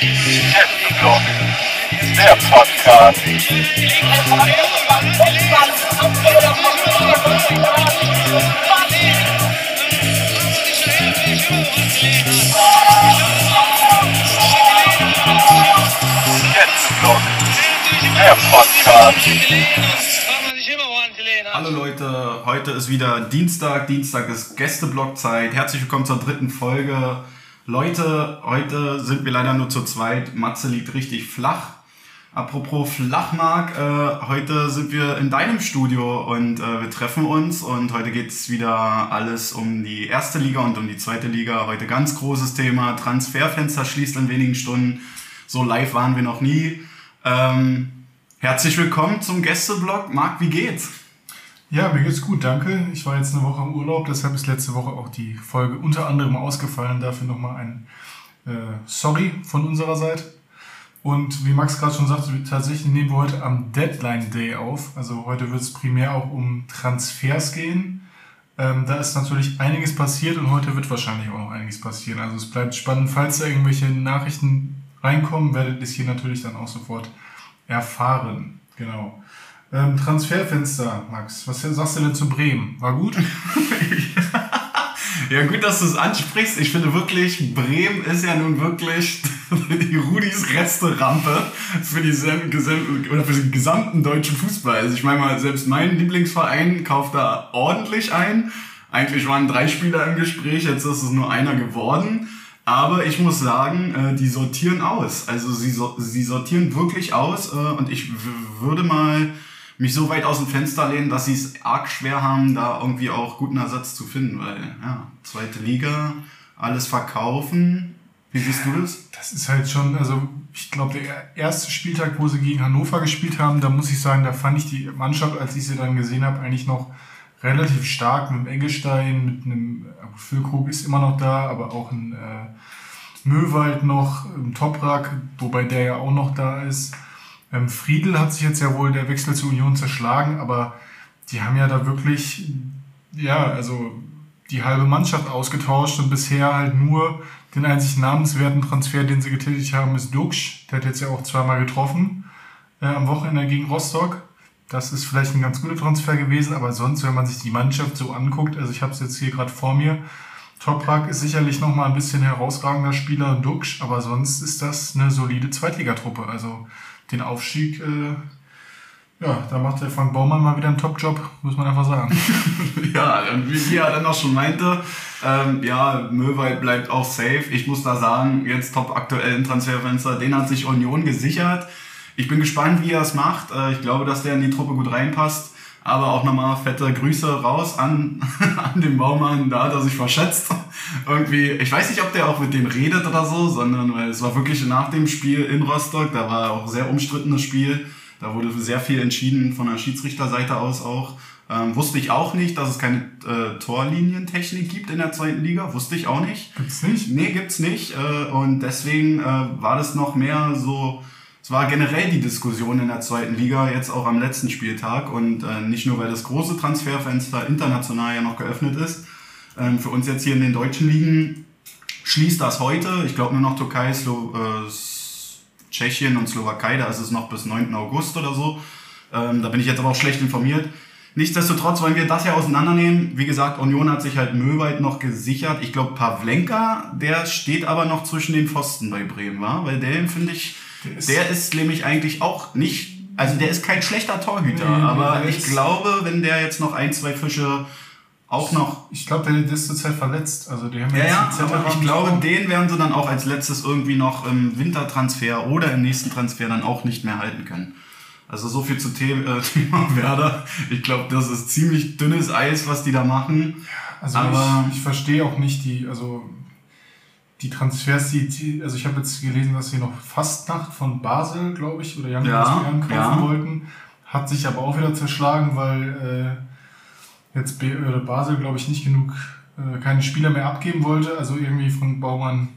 Gästeblock, der Podcast. Gästeblock, der Podcast. Hallo Leute, heute ist wieder Dienstag. Dienstag ist Gästeblockzeit. Herzlich willkommen zur dritten Folge. Leute, heute sind wir leider nur zu zweit. Matze liegt richtig flach. Apropos Flachmark, äh, heute sind wir in deinem Studio und äh, wir treffen uns und heute geht's wieder alles um die erste Liga und um die zweite Liga. Heute ganz großes Thema. Transferfenster schließt in wenigen Stunden. So live waren wir noch nie. Ähm, herzlich willkommen zum Gästeblock. Marc, wie geht's? Ja, mir geht's gut, danke. Ich war jetzt eine Woche im Urlaub, deshalb ist letzte Woche auch die Folge unter anderem ausgefallen. Dafür nochmal ein äh, Sorry von unserer Seite. Und wie Max gerade schon sagte, tatsächlich nehmen wir heute am Deadline Day auf. Also heute wird es primär auch um Transfers gehen. Ähm, da ist natürlich einiges passiert und heute wird wahrscheinlich auch noch einiges passieren. Also es bleibt spannend. Falls da irgendwelche Nachrichten reinkommen, werdet ihr es hier natürlich dann auch sofort erfahren. Genau. Ähm, Transferfenster, Max. Was sagst du denn zu Bremen? War gut? Ja, gut, dass du es ansprichst. Ich finde wirklich, Bremen ist ja nun wirklich die Rudis Resterampe für, die, oder für den gesamten deutschen Fußball. Also ich meine mal, selbst mein Lieblingsverein kauft da ordentlich ein. Eigentlich waren drei Spieler im Gespräch, jetzt ist es nur einer geworden. Aber ich muss sagen, äh, die sortieren aus. Also sie, sie sortieren wirklich aus äh, und ich würde mal mich so weit aus dem Fenster lehnen, dass sie es arg schwer haben, da irgendwie auch guten Ersatz zu finden, weil ja, zweite Liga, alles verkaufen. Wie siehst du das? Das ist halt schon, also ich glaube, der erste Spieltag, wo sie gegen Hannover gespielt haben, da muss ich sagen, da fand ich die Mannschaft, als ich sie dann gesehen habe, eigentlich noch relativ stark mit dem Eggestein, mit einem Füllkrug ist immer noch da, aber auch ein äh, Möwald noch, ein Toprak, wobei der ja auch noch da ist. Ähm, Friedel hat sich jetzt ja wohl der Wechsel zur Union zerschlagen, aber die haben ja da wirklich, ja, also die halbe Mannschaft ausgetauscht und bisher halt nur den einzig namenswerten Transfer, den sie getätigt haben, ist Duksch. Der hat jetzt ja auch zweimal getroffen äh, am Wochenende gegen Rostock. Das ist vielleicht ein ganz guter Transfer gewesen, aber sonst, wenn man sich die Mannschaft so anguckt, also ich habe es jetzt hier gerade vor mir, Toprak ist sicherlich nochmal ein bisschen herausragender Spieler, Duksch, aber sonst ist das eine solide Zweitligatruppe. Also den Aufstieg, äh, ja, da macht der Frank Baumann mal wieder einen Top-Job, muss man einfach sagen. ja, und wie er dann auch schon meinte, ähm, ja, Möwald bleibt auch safe. Ich muss da sagen, jetzt top aktuell im Transferfenster, den hat sich Union gesichert. Ich bin gespannt, wie er es macht. Äh, ich glaube, dass der in die Truppe gut reinpasst. Aber auch nochmal fette Grüße raus an, an den Baumann. Da hat er sich verschätzt. Irgendwie, ich weiß nicht, ob der auch mit dem redet oder so, sondern weil es war wirklich nach dem Spiel in Rostock, da war auch ein sehr umstrittenes Spiel. Da wurde sehr viel entschieden von der Schiedsrichterseite aus auch. Ähm, wusste ich auch nicht, dass es keine äh, Torlinientechnik gibt in der zweiten Liga. Wusste ich auch nicht. Gibt's nicht? Nee, gibt's nicht. Äh, und deswegen äh, war das noch mehr so. Es war generell die Diskussion in der zweiten Liga, jetzt auch am letzten Spieltag. Und äh, nicht nur, weil das große Transferfenster international ja noch geöffnet ist. Ähm, für uns jetzt hier in den deutschen Ligen schließt das heute. Ich glaube nur noch Türkei, Slo äh, Tschechien und Slowakei. Da ist es noch bis 9. August oder so. Ähm, da bin ich jetzt aber auch schlecht informiert. Nichtsdestotrotz wollen wir das ja auseinandernehmen. Wie gesagt, Union hat sich halt Möwald noch gesichert. Ich glaube, Pavlenka, der steht aber noch zwischen den Pfosten bei Bremen, war? Weil der, finde ich, der ist, nämlich eigentlich auch nicht, also der ist kein schlechter Torhüter, Nee, aber ich glaube, wenn der jetzt noch ein, zwei Fische auch noch Ich glaube, der ist zurzeit verletzt. Also die haben ja, ja, jetzt die aber ich glaube, haben. den werden sie dann auch als letztes irgendwie noch im Wintertransfer oder im nächsten Transfer dann auch nicht mehr halten können. Also so viel zu äh, Thema Werder. Ich glaube, das ist ziemlich dünnes Eis, was die da machen. Also aber- ich, ich verstehe auch nicht die, also die Transfers, die, die also ich habe jetzt gelesen, dass sie noch Fastnacht von Basel, glaube ich, oder Young Ja, kaufen ja. wollten. Hat sich aber auch wieder zerschlagen, weil äh, jetzt B oder Basel, glaube ich, nicht genug, äh, keine Spieler mehr abgeben wollte. Also irgendwie von Baumann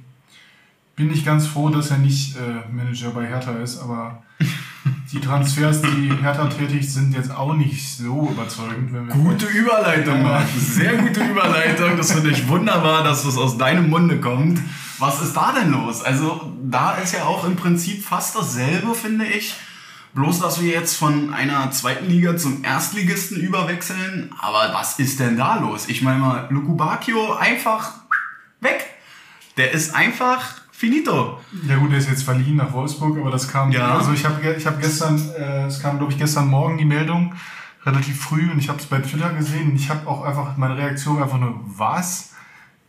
bin ich ganz froh, dass er nicht äh, Manager bei Hertha ist, aber die Transfers, die Hertha tätigt, sind jetzt auch nicht so überzeugend. Wenn wir Gute Überleitung. Marc. Sehr gute Überleitung. Das finde ich wunderbar, dass das aus deinem Munde kommt. Was ist da denn los? Also da ist ja auch im Prinzip fast dasselbe, finde ich. Bloß, dass wir jetzt von einer zweiten Liga zum Erstligisten überwechseln. Aber was ist denn da los? Ich meine mal, Lukubakio einfach weg. Der ist einfach finito. Ja gut, der ist jetzt verliehen nach Wolfsburg, aber das kam, Ja. also ich habe ich hab gestern, äh, es kam glaube ich gestern Morgen die Meldung, relativ früh und ich habe es bei Twitter gesehen und ich habe auch einfach, meine Reaktion einfach nur, was?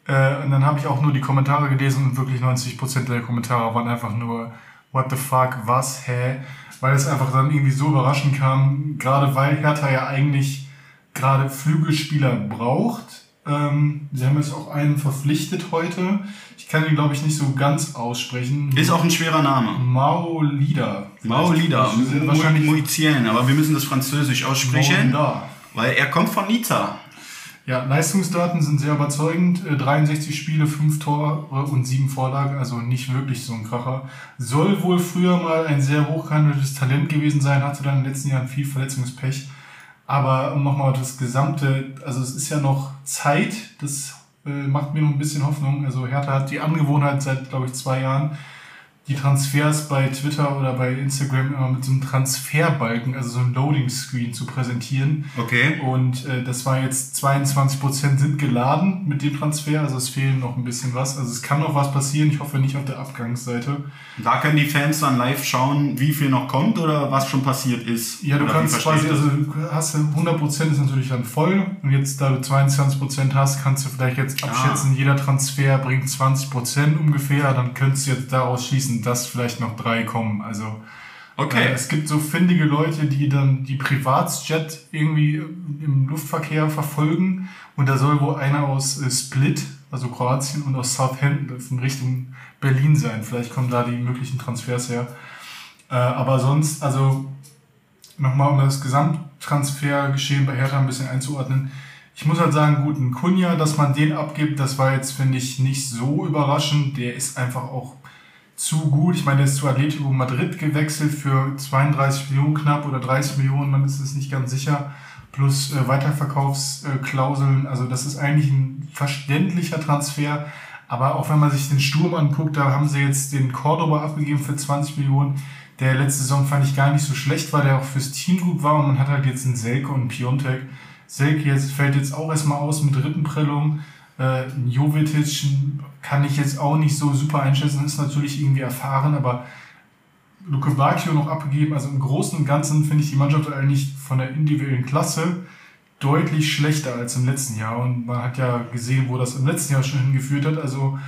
Äh, und dann habe ich auch nur die Kommentare gelesen und wirklich 90% der Kommentare waren einfach nur, what the fuck, was, hä? Weil es einfach dann irgendwie so überraschend kam, gerade weil Hertha ja eigentlich gerade Flügelspieler braucht. Ähm, sie haben jetzt auch einen verpflichtet heute. Ich kann ihn, glaube ich, nicht so ganz aussprechen. Ist auch ein schwerer Name. Mao Lida. Mao Lida, Wahrscheinlich- Muizien, aber wir müssen das französisch aussprechen, Lida. weil er kommt von Nizza. Ja, Leistungsdaten sind sehr überzeugend. Äh, 63 Spiele, 5 Tore und 7 Vorlagen, also nicht wirklich so ein Kracher. Soll wohl früher mal ein sehr hochgehandeltes Talent gewesen sein, hatte dann in den letzten Jahren viel Verletzungspech. Aber um nochmal das Gesamte, also es ist ja noch Zeit, das äh, macht mir noch ein bisschen Hoffnung. Also Hertha hat die Angewohnheit seit, glaube ich, zwei Jahren, die Transfers bei Twitter oder bei Instagram immer mit so einem Transferbalken, also so einem Loading-Screen zu präsentieren. Okay. Und äh, das war jetzt 22% sind geladen mit dem Transfer, also es fehlen noch ein bisschen was. Also es kann noch was passieren, ich hoffe nicht auf der Abgangsseite. Da können die Fans dann live schauen, wie viel noch kommt oder was schon passiert ist. Ja, du kannst quasi, das? also du hast ja 100% ist natürlich dann voll und jetzt da du 22% hast, kannst du vielleicht jetzt abschätzen, jeder Transfer bringt 20% ungefähr, dann könntest du jetzt daraus schließen, dass vielleicht noch drei kommen. Also Okay. Äh, es gibt so findige Leute, die dann die Privatjet irgendwie im Luftverkehr verfolgen. Und da soll wohl einer aus äh, Split, also Kroatien, und aus Southampton in Richtung Berlin sein. Vielleicht kommen da die möglichen Transfers her. Äh, aber sonst, also nochmal um das Gesamttransfergeschehen bei Hertha ein bisschen einzuordnen. Ich muss halt sagen, gut, ein Kunja, dass man den abgibt, das war jetzt, finde ich, nicht so überraschend. Der ist einfach auch zu gut. Ich meine, der ist zu Atletico Madrid gewechselt für 32 Millionen knapp oder 30 Millionen, man ist es nicht ganz sicher. Plus äh, Weiterverkaufsklauseln. Also das ist eigentlich ein verständlicher Transfer. Aber auch wenn man sich den Sturm anguckt, da haben sie jetzt den Cordoba abgegeben für 20 Millionen. Der letzte Saison fand ich gar nicht so schlecht, weil der auch fürs Team gut war. Und man hat halt jetzt einen Selke und einen Piontek. Selke jetzt fällt jetzt auch erstmal aus mit Rippenprellung. Äh, Jovetic kann ich jetzt auch nicht so super einschätzen, ist natürlich irgendwie erfahren, aber Luke Bacchio noch abgegeben. Also im Großen und Ganzen finde ich die Mannschaft eigentlich von der individuellen Klasse deutlich schlechter als im letzten Jahr. Und man hat ja gesehen, wo das im letzten Jahr schon hingeführt hat. Also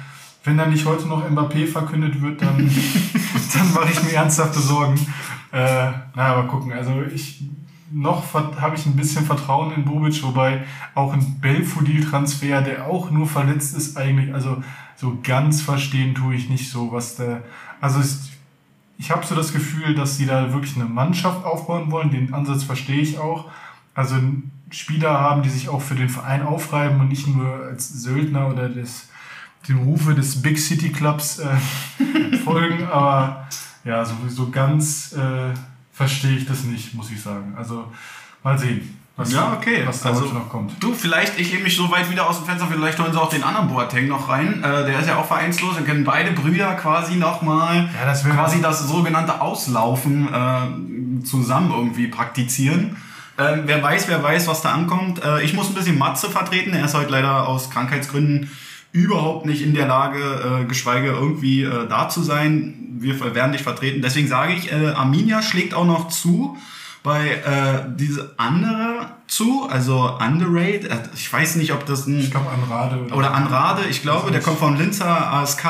wenn da nicht heute noch Mbappé verkündet wird, dann, dann mache ich mir ernsthafte Sorgen. Äh, naja, aber gucken. Also ich noch habe ich ein bisschen Vertrauen in Bobic, wobei auch ein Belfodil-Transfer, der auch nur verletzt ist, eigentlich, also so ganz verstehen tue ich nicht so, was der. Also es, ich habe so das Gefühl, dass sie da wirklich eine Mannschaft aufbauen wollen. Den Ansatz verstehe ich auch. Also Spieler haben, die sich auch für den Verein aufreiben und nicht nur als Söldner oder des, den Rufe des Big City Clubs äh, folgen. Aber ja, so, so ganz äh, verstehe ich das nicht, muss ich sagen. Also mal sehen, was, Ja, okay. was da Also- heute noch kommt. Du, vielleicht, ich lehne mich so weit wieder aus dem Fenster, vielleicht holen sie auch den anderen Boateng noch rein. Äh, der ist ja auch vereinslos und können beide Brüder quasi nochmal Ja, das quasi das sogenannte Auslaufen äh, zusammen irgendwie praktizieren. Ähm, wer weiß, wer weiß, was da ankommt. Äh, ich muss ein bisschen Matze vertreten. Er ist heute leider aus Krankheitsgründen überhaupt nicht in der Lage, äh, geschweige irgendwie äh, da zu sein. Wir werden dich vertreten. Deswegen sage ich, äh, Arminia schlägt auch noch zu bei äh, diese andere zu, also Underrated. Äh, Ich weiß nicht, ob das ein Ich glaube, Anrade oder Anrade, ich glaube, der kommt von Linzer ASK.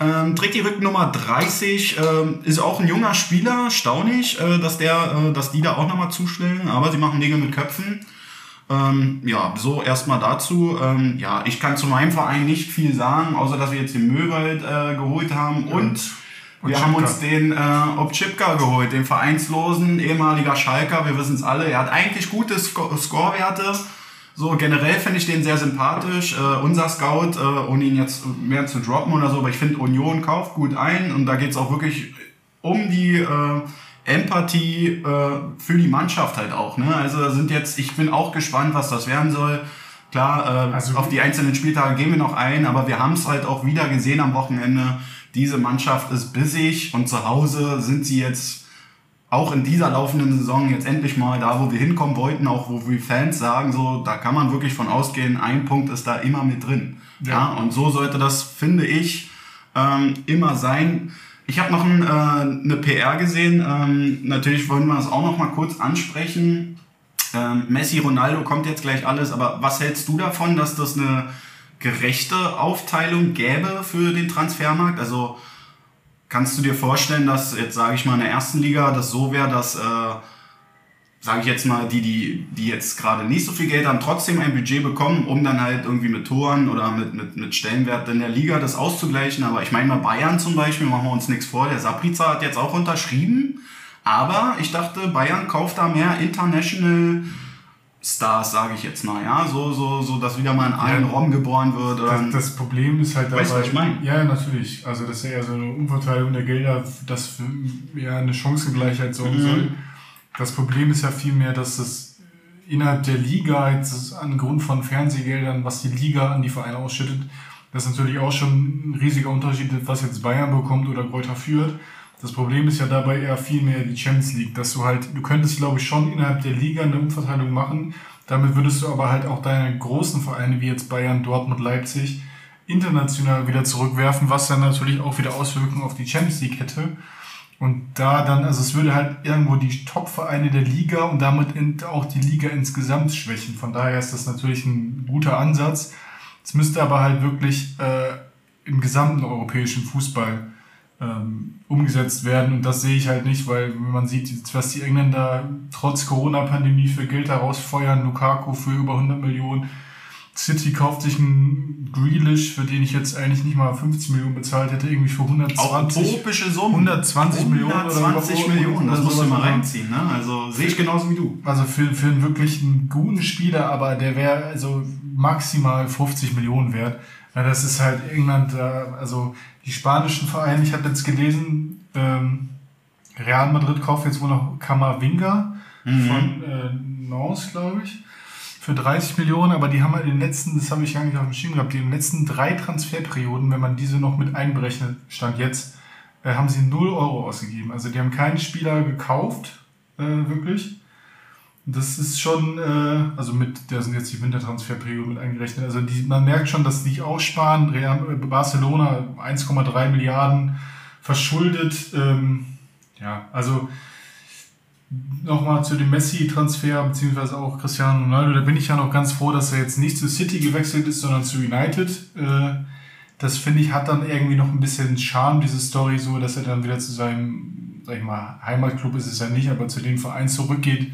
Ähm, trägt die Rücknummer 30, ähm, ist auch ein junger Spieler, staunlich, äh, dass der, äh, dass die da auch nochmal zuschlagen, aber sie machen Nägel mit Köpfen. Ähm, ja, so erstmal dazu. Ähm, ja, ich kann zu meinem Verein nicht viel sagen, außer dass wir jetzt den Möwald äh, geholt haben und wir haben Obchipka. uns den äh, Obchipka geholt, den vereinslosen ehemaliger Schalker. Wir wissen es alle. Er hat eigentlich gute Sco Scorewerte. So generell finde ich den sehr sympathisch. Äh, unser Scout, äh, ohne ihn jetzt mehr zu droppen oder so, aber ich finde Union kauft gut ein und da geht es auch wirklich um die äh, Empathie äh, für die Mannschaft halt auch. Ne? Also da sind jetzt, ich bin auch gespannt, was das werden soll. Klar, äh, Also- auf die einzelnen Spieltage gehen wir noch ein, aber wir haben es halt auch wieder gesehen am Wochenende. Diese Mannschaft ist bissig und zu Hause sind sie jetzt auch in dieser laufenden Saison jetzt endlich mal da, wo wir hinkommen wollten, auch wo wir Fans sagen, so, da kann man wirklich von ausgehen, ein Punkt ist da immer mit drin. Ja, Ja. und so sollte das, finde ich, ähm, immer sein. Ich habe noch ein, äh, eine PR gesehen, ähm, natürlich wollen wir das auch noch mal kurz ansprechen. Ähm, Messi, Ronaldo kommt jetzt gleich alles, aber was hältst du davon, dass das eine gerechte Aufteilung gäbe für den Transfermarkt? Also kannst du dir vorstellen, dass jetzt, sage ich mal, in der ersten Liga das so wäre, dass, äh, sage ich jetzt mal, die, die, die jetzt gerade nicht so viel Geld haben, trotzdem ein Budget bekommen, um dann halt irgendwie mit Toren oder mit, mit, mit Stellenwert in der Liga das auszugleichen. Aber ich meine mal Bayern zum Beispiel, machen wir uns nichts vor, der Sapriza hat jetzt auch unterschrieben. Aber ich dachte, Bayern kauft da mehr International Stars, sage ich jetzt mal, ja, so, so, so, dass wieder mal ein Allen Rom geboren wird. Oder Das, das Problem ist halt Weißt du, was ich meine? Ja, natürlich. Also das ist ja eher so eine Umverteilung der Gelder, das für ja, eine Chancengleichheit sorgen Mhm. soll. Das Problem ist ja vielmehr, dass das innerhalb der Liga jetzt an Grund von Fernsehgeldern, was die Liga an die Vereine ausschüttet, das ist natürlich auch schon ein riesiger Unterschied, was jetzt Bayern bekommt oder Greuther führt. Das Problem ist ja dabei eher vielmehr die Champions League, dass du halt, du könntest glaube ich schon innerhalb der Liga eine Umverteilung machen, damit würdest du aber halt auch deine großen Vereine wie jetzt Bayern, Dortmund, Leipzig international wieder zurückwerfen, was dann natürlich auch wieder Auswirkungen auf die Champions League hätte. Und da dann, also es würde halt irgendwo die Top-Vereine der Liga und damit auch die Liga insgesamt schwächen. Von daher ist das natürlich ein guter Ansatz. Es müsste aber halt wirklich äh, im gesamten europäischen Fußball ähm, umgesetzt werden. Und das sehe ich halt nicht, weil man sieht, was die Engländer trotz Corona-Pandemie für Geld herausfeuern, Lukaku für über 100 Millionen, City kauft sich einen Grealish, für den ich jetzt eigentlich nicht mal 50 Millionen bezahlt hätte, irgendwie für auch 120. utopische Summen. 120 Millionen oder 120 so- Millionen, das musst du mal reinziehen. Ne? Also sehe ich genauso wie du. Also für, für einen wirklich einen guten Spieler, aber der wäre also maximal 50 Millionen wert. Ja, das ist halt England, da, also die spanischen Vereine, ich habe jetzt gelesen, ähm, Real Madrid kauft jetzt wohl noch Kamavinga von äh, Nantes, glaube ich, für 30 Millionen, aber die haben halt in den letzten, das habe ich gar nicht auf dem Schirm gehabt, die in den letzten drei Transferperioden, wenn man diese noch mit einberechnet, stand jetzt, äh, haben sie 0 Euro ausgegeben. Also die haben keinen Spieler gekauft, äh, wirklich. Das ist schon, äh, also mit, da sind jetzt die Wintertransferperiode mit eingerechnet. Also die, man merkt schon, dass die aussparen. Real, äh, Barcelona 1,3 Milliarden verschuldet. Ähm, ja, also nochmal zu dem Messi-Transfer, beziehungsweise auch Cristiano Ronaldo. Da bin ich ja noch ganz froh, dass er jetzt nicht zu City gewechselt ist, sondern zu United. Äh, das finde ich hat dann irgendwie noch ein bisschen Charme, diese Story, so dass er dann wieder zu seinem, sag ich mal, Heimatclub ist es ja nicht, aber zu dem Verein zurückgeht,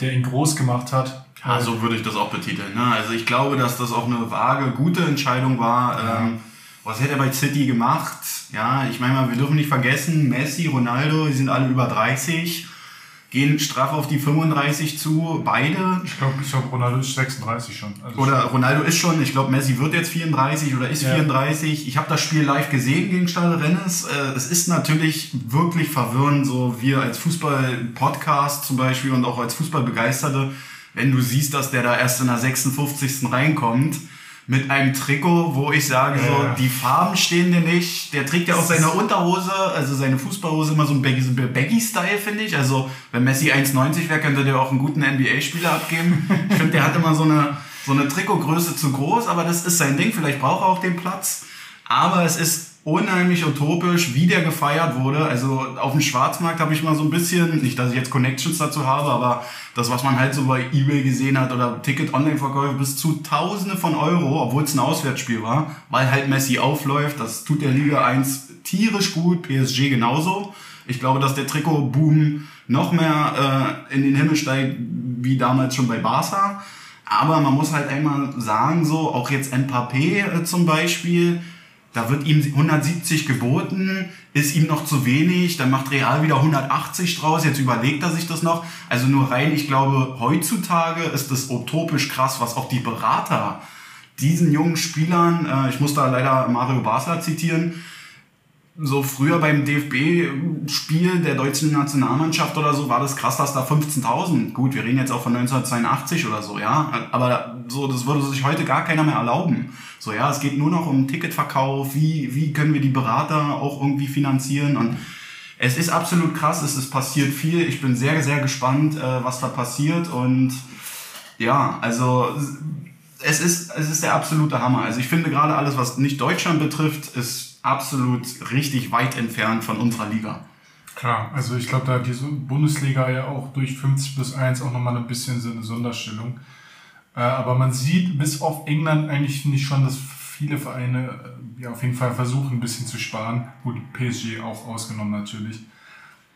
der ihn groß gemacht hat. Ja, so würde ich das auch betiteln. Ne? Also ich glaube, dass das auch eine vage, gute Entscheidung war. Ähm, was hätte er bei City gemacht? Ja, ich meine mal, wir dürfen nicht vergessen, Messi, Ronaldo, die sind alle über 30, gehen straff auf die 35 zu, beide. Ich glaube, ich glaub, Ronaldo ist 36 schon. Also Oder Ronaldo ist schon, ich glaube, Messi wird jetzt 34 oder ist Ja. 34. Ich habe das Spiel live gesehen gegen Stade Rennes. Äh, Es ist natürlich wirklich verwirrend, so wir als Fußball-Podcast zum Beispiel und auch als Fußballbegeisterte, wenn du siehst, dass der da erst in der 56. reinkommt mit einem Trikot, wo ich sage, Ja, so ja. die Farben stehen dir nicht. Der trägt ja auch seine Unterhose, also seine Fußballhose immer so ein Baggy- so ein Baggy-Style, finde ich. Also wenn Messi 1,90 wäre, könnte der auch einen guten NBA-Spieler abgeben. Ich finde, der hat immer so eine, so eine Trikotgröße zu groß, aber das ist sein Ding. Vielleicht braucht er auch den Platz. Aber es ist unheimlich utopisch, wie der gefeiert wurde. Also auf dem Schwarzmarkt habe ich mal so ein bisschen, nicht, dass ich jetzt Connections dazu habe, aber das, was man halt so bei Ebay gesehen hat oder Ticket-Online-Verkäufe bis zu Tausende von Euro, obwohl es ein Auswärtsspiel war, weil halt Messi aufläuft. Das tut der Liga 1 tierisch gut, PSG genauso. Ich glaube, dass der Trikot-Boom noch mehr äh, in den Himmel steigt, wie damals schon bei Barca. Aber man muss halt einmal sagen, so, auch jetzt Mbappé äh, zum Beispiel, da wird ihm 170 geboten, ist ihm noch zu wenig, dann macht Real wieder 180 draus, jetzt überlegt er sich das noch. Also nur rein, ich glaube, heutzutage ist das utopisch krass, was auch die Berater diesen jungen Spielern, äh, ich muss da leider Mario Basler zitieren, so früher beim DFB-Spiel der deutschen Nationalmannschaft oder so war das krass, dass da 15.000, gut, wir reden jetzt auch von 1982 oder so, ja, aber so, das würde sich heute gar keiner mehr erlauben. So, ja, es geht nur noch um Ticketverkauf, wie, wie können wir die Berater auch irgendwie finanzieren und es ist absolut krass, es ist passiert viel. Ich bin sehr, sehr gespannt, äh, was da passiert und ja, also es ist, es ist der absolute Hammer. Also ich finde gerade alles, was nicht Deutschland betrifft, ist absolut richtig weit entfernt von unserer Liga. Klar, also ich glaube, da hat diese Bundesliga ja auch durch 50 plus 1 auch nochmal ein bisschen so eine Sonderstellung. Äh, aber man sieht bis auf England eigentlich, ich schon, dass viele Vereine äh, ja auf jeden Fall versuchen, ein bisschen zu sparen. Gut, PSG auch ausgenommen natürlich.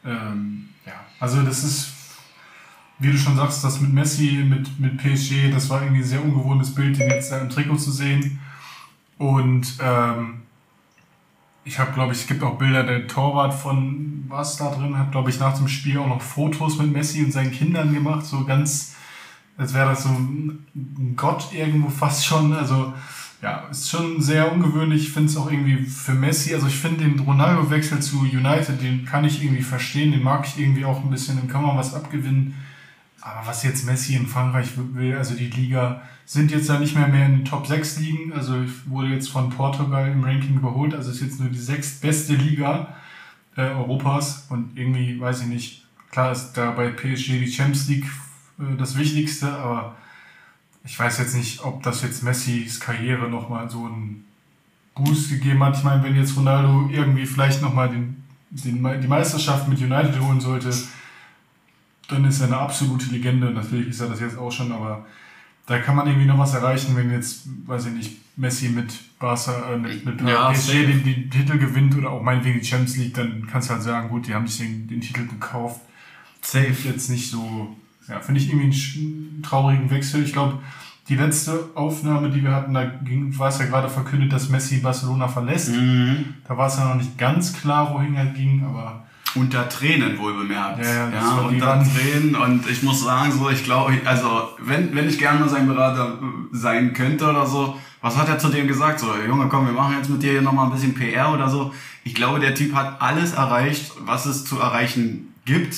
Ähm, ja, also das ist, wie du schon sagst, das mit Messi, mit, mit PSG, das war irgendwie ein sehr ungewohntes Bild, den jetzt da im Trikot zu sehen. Und ähm, ich habe, glaube ich, es gibt auch Bilder, der Torwart von was da drin hat, glaube ich, nach dem Spiel auch noch Fotos mit Messi und seinen Kindern gemacht, so ganz, als wäre das so ein Gott irgendwo fast schon. Also ja, ist schon sehr ungewöhnlich. Ich finde es auch irgendwie für Messi, also ich finde den Ronaldo-Wechsel zu United, den kann ich irgendwie verstehen, den mag ich irgendwie auch ein bisschen, dem kann man was abgewinnen. Aber was jetzt Messi in Frankreich will, also die Liga sind jetzt ja nicht mehr mehr in den Top 6 liegen. Also ich wurde jetzt von Portugal im Ranking überholt. Also ist jetzt nur die sechstbeste Liga äh, Europas. Und irgendwie, weiß ich nicht, klar ist da bei PSG die Champions League äh, das Wichtigste, aber ich weiß jetzt nicht, ob das jetzt Messis Karriere nochmal so einen Boost gegeben hat. Ich meine, wenn jetzt Ronaldo irgendwie vielleicht nochmal den, den, die Meisterschaft mit United holen sollte, dann ist er eine absolute Legende. Natürlich ist er das jetzt auch schon, aber da kann man irgendwie noch was erreichen, wenn jetzt, weiß ich nicht, Messi mit Barca, äh, mit, mit ja, PSG den, den, Titel gewinnt oder auch meinetwegen die Champions League, dann kannst du halt sagen, gut, die haben sich den, den Titel gekauft. Safe jetzt nicht so, ja, finde ich irgendwie einen traurigen Wechsel. Ich glaube, die letzte Aufnahme, die wir hatten, da ging, war es ja gerade verkündet, dass Messi Barcelona verlässt. Mhm. Da war es ja noch nicht ganz klar, wohin er ging, aber unter Tränen wohl bemerkt. Ja, ja, ja unter Tränen. Und ich muss sagen, so, ich glaube, also, wenn, wenn ich gerne mal sein Berater sein könnte oder so, was hat er zu dem gesagt? So, Junge, komm, wir machen jetzt mit dir hier nochmal ein bisschen PR oder so. Ich glaube, der Typ hat alles erreicht, was es zu erreichen gibt.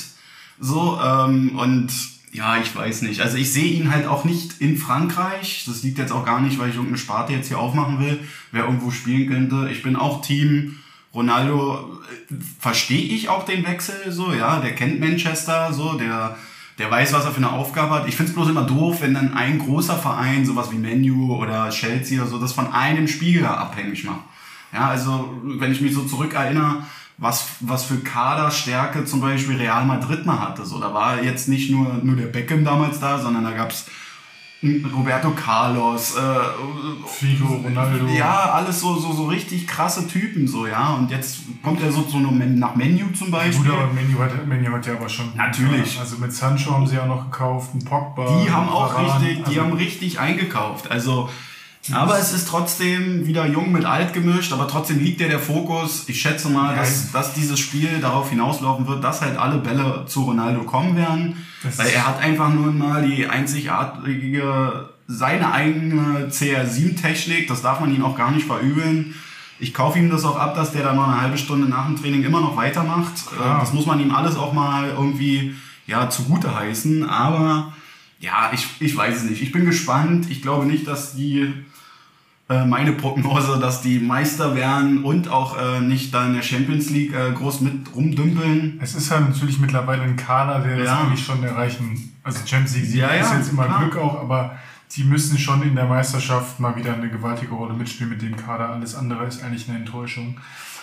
So, ähm, und ja, ich weiß nicht. Also ich sehe ihn halt auch nicht in Frankreich. Das liegt jetzt auch gar nicht, weil ich irgendeine Sparte jetzt hier aufmachen will, wer irgendwo spielen könnte. Ich bin auch Team Ronaldo äh, verstehe ich auch den Wechsel so, ja, der kennt Manchester so, der, der weiß, was er für eine Aufgabe hat. Ich finde es bloß immer doof, wenn dann ein großer Verein, sowas wie Menu oder Chelsea oder so, das von einem Spieler abhängig macht. Ja, also wenn ich mich so zurückerinnere, was, was für Kaderstärke zum Beispiel Real Madrid mal hatte. So, da war jetzt nicht nur, nur der Beckham damals da, sondern da gab's Roberto Carlos, äh, Figo, Ronaldo. Ja, alles so, so, so richtig krasse Typen, so, ja. Und jetzt kommt er so, so nach Menu zum Beispiel. Gut, aber Menu hat, Menu hat ja aber schon. Natürlich. Also mit Sancho haben sie ja noch gekauft, einen Pogba. Die haben auch Varan, richtig, die also haben richtig eingekauft. Also, aber es ist trotzdem wieder jung mit alt gemischt, aber trotzdem liegt ja der Fokus. Ich schätze mal, dass, dass dieses Spiel darauf hinauslaufen wird, dass halt alle Bälle zu Ronaldo kommen werden. Das weil er hat einfach nur mal die einzigartige, seine eigene CR7-Technik, das darf man ihm auch gar nicht verübeln. Ich kaufe ihm das auch ab, dass der dann noch eine halbe Stunde nach dem Training immer noch weitermacht. Klar. Das muss man ihm alles auch mal irgendwie ja, zugute heißen. Aber ja, ich, ich weiß es nicht. Ich bin gespannt. Ich glaube nicht, dass die äh, meine Prognose, dass die Meister werden und auch äh, nicht da in der Champions League äh, groß mit rumdümpeln. Es ist halt natürlich mittlerweile ein Kader, der ja. das eigentlich schon erreichen. Also Champions League ja, ist ja, jetzt immer klar. Glück auch, aber die müssen schon in der Meisterschaft mal wieder eine gewaltige Rolle mitspielen mit dem Kader. Alles andere ist eigentlich eine Enttäuschung.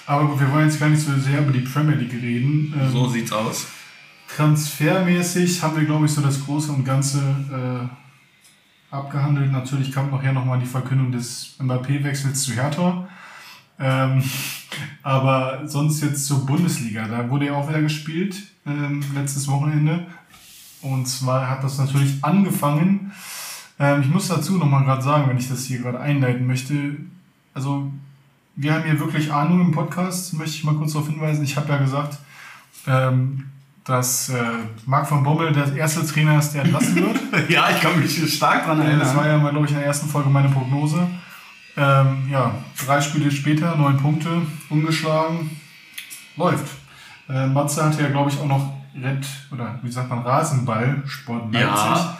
Aber gut, wir wollen jetzt gar nicht so sehr über die Premier League reden. Ähm, so sieht's aus. Transfermäßig haben wir, glaube ich, so das Große und Ganze äh, abgehandelt. Natürlich kam nachher nochmal die Verkündung des Mbappé-Wechsels zu Hertha. Ähm, aber sonst jetzt zur Bundesliga. Da wurde ja auch wieder gespielt ähm, letztes Wochenende. Und zwar hat das natürlich angefangen. Ähm, ich muss dazu nochmal gerade sagen, wenn ich das hier gerade einleiten möchte. Also, wir haben hier wirklich Ahnung im Podcast, möchte ich mal kurz darauf hinweisen. Ich habe ja gesagt, ähm, dass äh, Marc von Bommel der erste Trainer ist, der entlassen wird. ja, ich kann mich stark daran erinnern. Das war ja glaube ich, in der ersten Folge meine Prognose. Ähm, ja, drei Spiele später, neun Punkte, ungeschlagen. läuft. Äh, Matze hatte ja, glaube ich, auch noch Rent, oder wie sagt man, Rasenball, Sport Leipzig, Ja.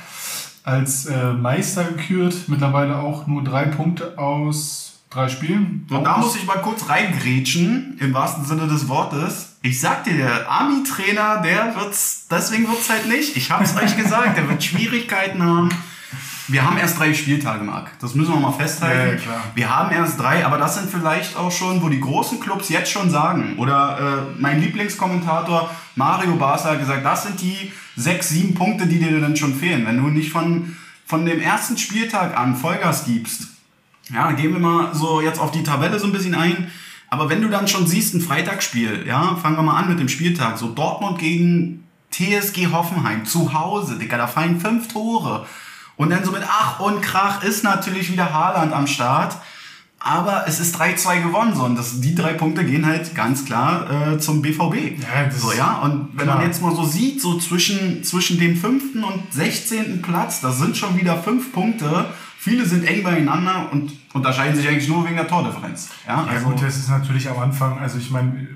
als äh, Meister gekürt. Mittlerweile auch nur drei Punkte aus drei Spielen. Und da muss ich mal kurz reingrätschen, im wahrsten Sinne des Wortes. Ich sag dir, der Army-Trainer, der wird's, deswegen wird's halt nicht. Ich hab's euch gesagt, der wird Schwierigkeiten haben. Wir haben erst drei Spieltage, Marc. Das müssen wir mal festhalten. Ja. Wir haben erst drei, aber das sind vielleicht auch schon, wo die großen Clubs jetzt schon sagen. Oder äh, mein Lieblingskommentator Mario Barca hat gesagt, das sind die sechs, sieben Punkte, die dir dann schon fehlen. Wenn du nicht von, von dem ersten Spieltag an Vollgas gibst, ja, gehen wir mal so jetzt auf die Tabelle so ein bisschen ein. Aber wenn du dann schon siehst, ein Freitagsspiel, ja, fangen wir mal an mit dem Spieltag. So Dortmund gegen TSG Hoffenheim zu Hause, Digga, da fallen fünf Tore. Und dann so mit Ach und Krach ist natürlich wieder Haaland am Start. Aber es ist 3-2 gewonnen, so. Und das, die drei Punkte gehen halt ganz klar äh, zum BVB. Ja, so, ja. Und wenn klar. man jetzt mal so sieht, so zwischen, zwischen dem fünften und 16. Platz, das sind schon wieder fünf Punkte. Viele sind eng beieinander und unterscheiden sich eigentlich nur wegen der Tordifferenz. Ja, Ja also, gut, das ist natürlich am Anfang, also ich meine,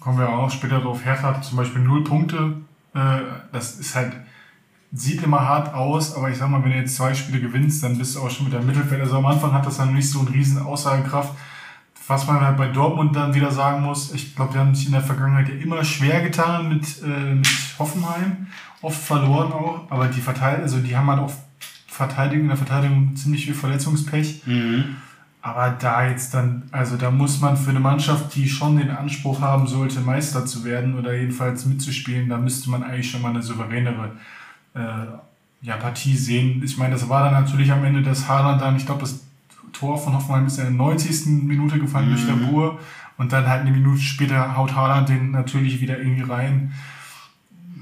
kommen wir auch noch später drauf, Hertha hat zum Beispiel null Punkte. Äh, das ist halt, sieht immer hart aus, aber ich sag mal, wenn du jetzt zwei Spiele gewinnst, dann bist du auch schon mit der Mittelfeld. Also am Anfang hat das dann nicht so eine riesen Aussagekraft. Was man halt bei Dortmund dann wieder sagen muss, ich glaube, die haben sich in der Vergangenheit ja immer schwer getan mit, äh, mit Hoffenheim, oft verloren auch, aber die verteidigen, also die haben halt auch Verteidigung, in der Verteidigung ziemlich viel Verletzungspech. Aber da jetzt dann, also da muss man für eine Mannschaft, die schon den Anspruch haben sollte, Meister zu werden oder jedenfalls mitzuspielen, da müsste man eigentlich schon mal eine souveränere äh, ja, Partie sehen. Ich meine, das war dann natürlich am Ende das Haaland dann, ich glaube, das Tor von Hoffenheim ist in der 90. Minute gefallen durch der Bur und dann halt eine Minute später haut Haaland den natürlich wieder irgendwie rein.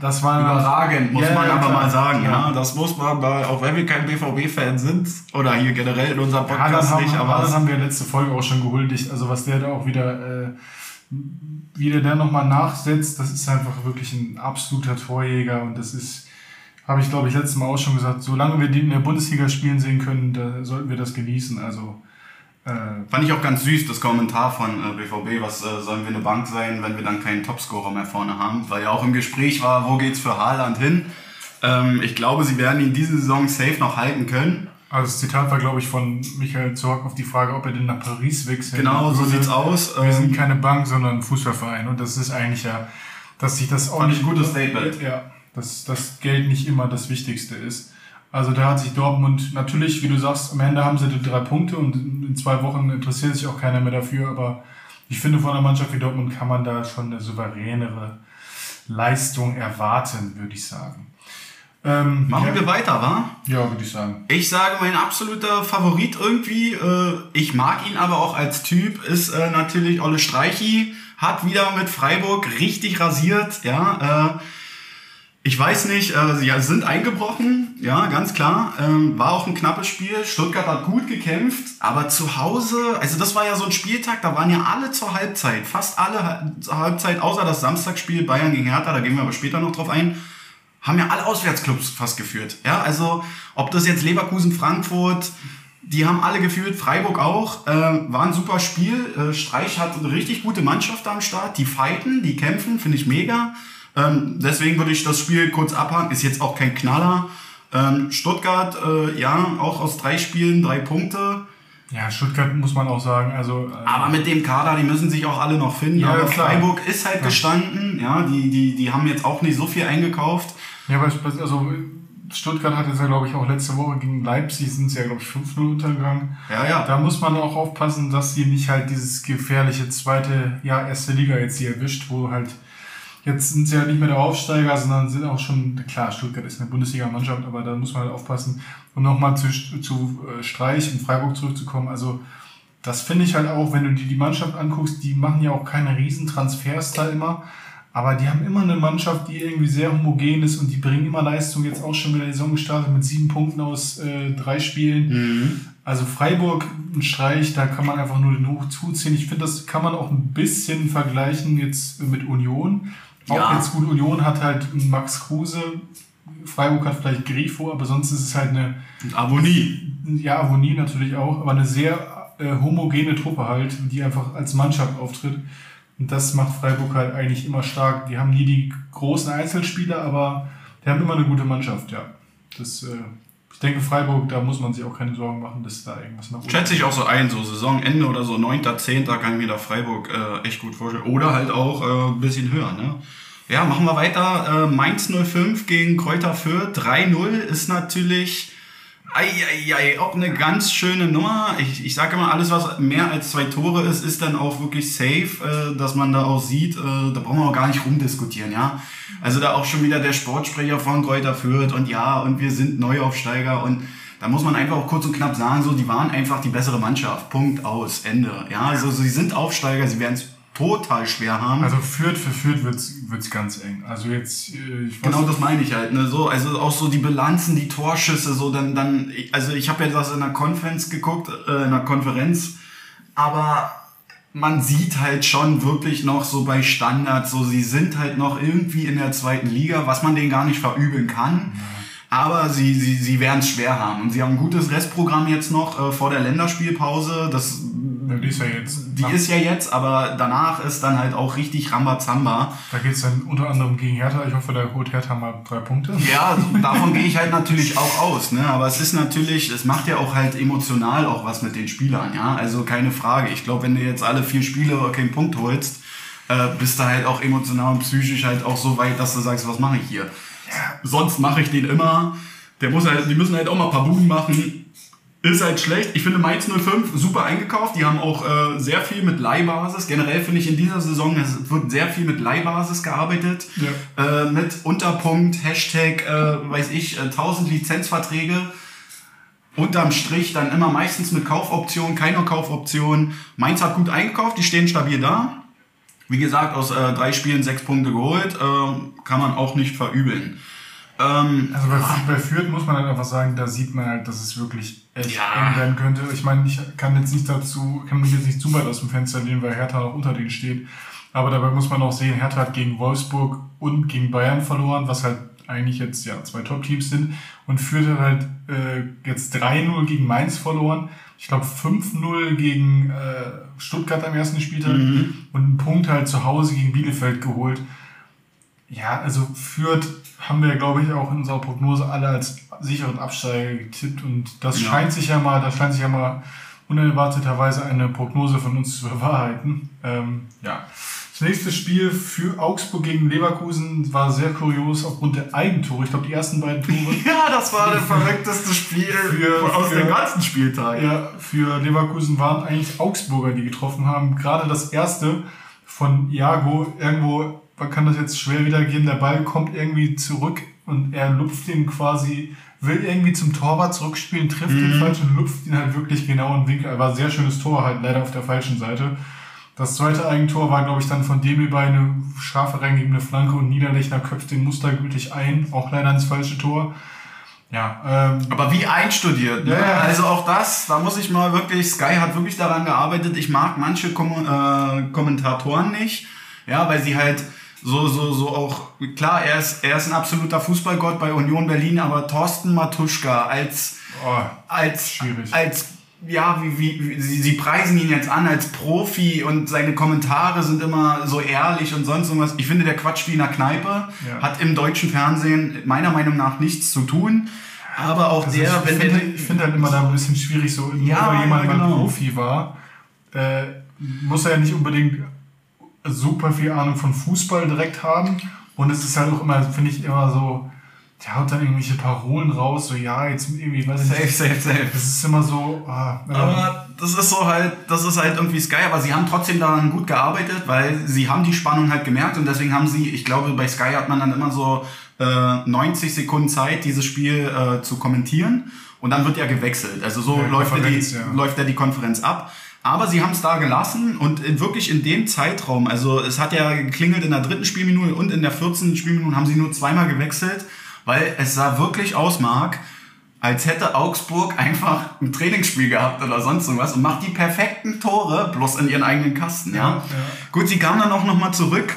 Das war Überragend, muss Ja, man ja, aber klar, mal sagen. Ja, das muss man, bei, auch wenn wir kein BVB-Fan sind oder hier generell in unserem Podcast haben, nicht, aber es- haben wir letzte Folge auch schon gehuldigt. Also was der da auch wieder, äh, wie der da nochmal nachsetzt, das ist einfach wirklich ein absoluter Torjäger und das ist, habe ich glaube ich letztes Mal auch schon gesagt, solange wir die in der Bundesliga spielen sehen können, da sollten wir das genießen. Also äh, Fand ich auch ganz süß, das Kommentar von äh, BVB, was äh, sollen wir eine Bank sein, wenn wir dann keinen Topscorer mehr vorne haben, weil ja auch im Gespräch war, wo geht's für Haaland hin. Ähm, ich glaube, sie werden ihn diese Saison safe noch halten können. also das Zitat war glaube ich von Michael Zorc auf die Frage, ob er denn nach Paris wechseln Genau, so sieht's aus. Wir sind Ähm, keine Bank, sondern ein Fußballverein und das ist eigentlich ja, dass sich das auch Fand ich nicht ein gutes Statement. Ja, dass das Geld nicht immer das Wichtigste ist. Also da hat sich Dortmund natürlich, wie du sagst, am Ende haben sie die drei Punkte und in zwei Wochen interessiert sich auch keiner mehr dafür, aber ich finde von einer Mannschaft wie Dortmund kann man da schon eine souveränere Leistung erwarten, würde ich sagen. Ähm, machen ja, wir weiter, wa? ja, würde ich sagen. Ich sage, mein absoluter Favorit irgendwie, äh, ich mag ihn aber auch als Typ, ist äh, natürlich Olle Streichi. Hat wieder mit Freiburg richtig rasiert, ja. Äh, ich weiß nicht, äh, sie sind eingebrochen, ja, ganz klar. Ähm, war auch ein knappes Spiel. Stuttgart hat gut gekämpft, aber zu Hause, also das war ja so ein Spieltag, da waren ja alle zur Halbzeit, fast alle zur Halbzeit, außer das Samstagsspiel Bayern gegen Hertha, da gehen wir aber später noch drauf ein haben ja alle Auswärtsclubs fast geführt. Ja, also ob das jetzt Leverkusen, Frankfurt, die haben alle geführt, Freiburg auch. Äh, war ein super Spiel. Äh, Streich hat eine richtig gute Mannschaft am Start. Die fighten, die kämpfen, finde ich mega. Ähm, deswegen würde ich das Spiel kurz abhaken. Ist jetzt auch kein Knaller. Ähm, Stuttgart, äh, ja, auch aus drei Spielen drei Punkte. Ja, Stuttgart muss man auch sagen, also äh, Aber mit dem Kader, die müssen sich auch alle noch finden. Ja, aber klar. Freiburg ist halt gestanden. Ja, die, die, die haben jetzt auch nicht so viel eingekauft. Ja, aber ich- also Stuttgart hat jetzt ja, glaube ich, auch letzte Woche gegen Leipzig sind sie ja, glaube ich, 5-0 untergegangen. Ja, ja. Da muss man auch aufpassen, dass sie nicht halt dieses gefährliche zweite, ja, erste Liga jetzt hier erwischt, wo halt jetzt sind sie halt nicht mehr der Aufsteiger, sondern sind auch schon, klar, Stuttgart ist eine Bundesliga-Mannschaft, aber da muss man halt aufpassen. Um nochmal zu, zu äh, Streich und Freiburg zurückzukommen, also das finde ich halt auch, wenn du dir die Mannschaft anguckst, die machen ja auch keine riesen Transfers da immer, aber die haben immer eine Mannschaft, die irgendwie sehr homogen ist und die bringen immer Leistung. Jetzt auch schon wieder die Saison gestartet mit sieben Punkten aus äh, drei Spielen. Also Freiburg, ein Streich, da kann man einfach nur den Hoch zuziehen. Ich finde, das kann man auch ein bisschen vergleichen jetzt mit Union. Auch Ja. jetzt gut, Union hat halt Max Kruse, Freiburg hat vielleicht Grifo, aber sonst ist es halt eine, Avonie. ja, Avonie natürlich auch, aber eine sehr äh, homogene Truppe halt, die einfach als Mannschaft auftritt. Und das macht Freiburg halt eigentlich immer stark. Die haben nie die großen Einzelspieler, aber die haben immer eine gute Mannschaft, ja. Das, äh, ich denke, Freiburg, da muss man sich auch keine Sorgen machen, dass da irgendwas nach oben Schätze ich auch so ein, so Saisonende oder so 9., 10. kann ich mir da Freiburg äh, echt gut vorstellen. Oder halt auch äh, ein bisschen höher, ne? Ja, machen wir weiter. Äh, Mainz 05 gegen Kräuter Fürth. 3-0 ist natürlich Eieiei, auch eine ganz schöne Nummer. Ich, ich sage immer, alles, was mehr als zwei Tore ist, ist dann auch wirklich safe, äh, dass man da auch sieht, äh, da brauchen wir auch gar nicht rumdiskutieren, ja. Also da auch schon wieder der Sportsprecher von Kräuter führt und ja, und wir sind Neuaufsteiger und da muss man einfach auch kurz und knapp sagen, so, die waren einfach die bessere Mannschaft. Punkt aus, Ende. Ja, also sie sind Aufsteiger, sie werden es total schwer haben. Also Fürth für Fürth wird's wird's ganz eng. Also jetzt, äh, ich weiß Genau das meine ich halt. Ne? So, also auch so die Bilanzen, die Torschüsse, so dann, dann also ich habe ja das in der Konferenz geguckt, äh, in der Konferenz, aber man sieht halt schon wirklich noch so bei Standards, so sie sind halt noch irgendwie in der zweiten Liga, was man denen gar nicht verübeln kann. Aber sie, sie, sie werden es schwer haben. Und sie haben ein gutes Restprogramm jetzt noch äh, vor der Länderspielpause. Das, Ja, die ist ja jetzt. die ist ja jetzt, aber danach ist dann halt auch richtig Rambazamba. Da geht's dann unter anderem gegen Hertha. Ich hoffe, da holt Hertha mal drei Punkte. Ja, davon gehe ich halt natürlich auch aus, ne? Aber es ist natürlich, es macht ja auch halt emotional auch was mit den Spielern, ja. Also keine Frage. Ich glaube, wenn du jetzt alle vier Spiele keinen Punkt holst, äh, bist du halt auch emotional und psychisch halt auch so weit, dass du sagst, was mache ich hier? Sonst mache ich den immer. Der muss halt, die müssen halt auch mal ein paar Buden machen. Ist halt schlecht. Ich finde Mainz 05 super eingekauft. Die haben auch äh, sehr viel mit Leihbasis. Generell finde ich in dieser Saison, es wird sehr viel mit Leihbasis gearbeitet. Äh, mit Unterpunkt, Hashtag, äh, weiß ich, äh, 1000 Lizenzverträge. Unterm Strich dann immer meistens mit Kaufoption, keine Kaufoption. Mainz hat gut eingekauft, die stehen stabil da. Wie gesagt, aus äh, drei Spielen sechs Punkte geholt. Äh, kann man auch nicht verübeln. Ähm, Also bei, bei Fürth muss man halt einfach sagen, da sieht man halt, dass es wirklich echt Ja. eng werden könnte. Ich meine, ich kann jetzt nicht dazu, kann mich jetzt nicht zu weit aus dem Fenster lehnen, weil Hertha noch unter denen steht. Aber dabei muss man auch sehen, Hertha hat gegen Wolfsburg und gegen Bayern verloren, was halt eigentlich jetzt ja zwei Top-Teams sind. Und Fürth hat halt äh, jetzt 3-0 gegen Mainz verloren. Ich glaube 5-0 gegen äh, Stuttgart am ersten Spieltag und einen Punkt halt zu Hause gegen Bielefeld geholt. Ja, also Fürth haben wir, glaube ich, auch in unserer Prognose alle als sicheren Absteiger getippt und das Ja. scheint sich ja mal, da scheint sich ja mal unerwarteterweise eine Prognose von uns zu bewahrheiten. Ähm, ja. Das nächste Spiel für Augsburg gegen Leverkusen war sehr kurios aufgrund der Eigentore. Ich glaube, die ersten beiden Tore ja, das war das verrückteste Spiel Für- aus dem ganzen Spieltag. Ja, für Leverkusen waren eigentlich Augsburger, die getroffen haben. Gerade das erste von Iago, irgendwo, man kann das jetzt schwer wiedergeben, der Ball kommt irgendwie zurück und er lupft ihn quasi, will irgendwie zum Torwart zurückspielen, trifft ihn falsch und lupft ihn halt wirklich genau in den Winkel. War ein sehr schönes Tor, halt leider auf der falschen Seite. Das zweite Eigentor war, glaube ich, dann von Demi eine scharfe reingegebene Flanke und Niederlechner köpft den mustergültig ein, auch leider ins falsche Tor. Ja, ähm, Aber wie einstudiert. Ne? Ja, ja. Also auch das, da muss ich mal wirklich, Sky hat wirklich daran gearbeitet. Ich mag manche Kom äh, Kommentatoren nicht, ja, weil sie halt so, so, so auch, klar, er ist, er ist ein absoluter Fußballgott bei Union Berlin, aber Thorsten Matuschka als, oh, als, Schwierig. als, ja, wie, wie, wie sie, sie preisen ihn jetzt an als Profi und seine Kommentare sind immer so ehrlich und sonst irgendwas. Ich finde, der Quatsch wie in der Kneipe Ja. hat im deutschen Fernsehen meiner Meinung nach nichts zu tun. Aber auch Also der, ich wenn finde ich finde halt immer da ein bisschen schwierig, so nur Ja, weil jemand ja, mal genau. Profi war, äh, muss er ja nicht unbedingt super viel Ahnung von Fußball direkt haben. Und es ist halt auch immer, finde ich, immer so, der haut dann irgendwelche Parolen raus, so ja, jetzt irgendwie, weiß ich safe, nicht. safe, safe. Das ist immer so, ah, äh, Aber das ist so halt, das ist halt irgendwie Sky, aber sie haben trotzdem daran gut gearbeitet, weil sie haben die Spannung halt gemerkt und deswegen haben sie, ich glaube, bei Sky hat man dann immer so äh, 90 Sekunden Zeit, dieses Spiel äh, zu kommentieren und dann wird ja gewechselt. Also so Ja, läuft, ja die, ja. läuft ja die Konferenz ab. Aber sie haben es da gelassen und in, wirklich in dem Zeitraum, also es hat ja geklingelt in der dritten Spielminute und in der 14. Spielminute haben sie nur zweimal gewechselt, weil es sah wirklich aus, Marc, als hätte Augsburg einfach ein Trainingsspiel gehabt oder sonst irgendwas und macht die perfekten Tore bloß in ihren eigenen Kasten. Ja, Ja, ja. Gut, sie kamen dann auch nochmal zurück.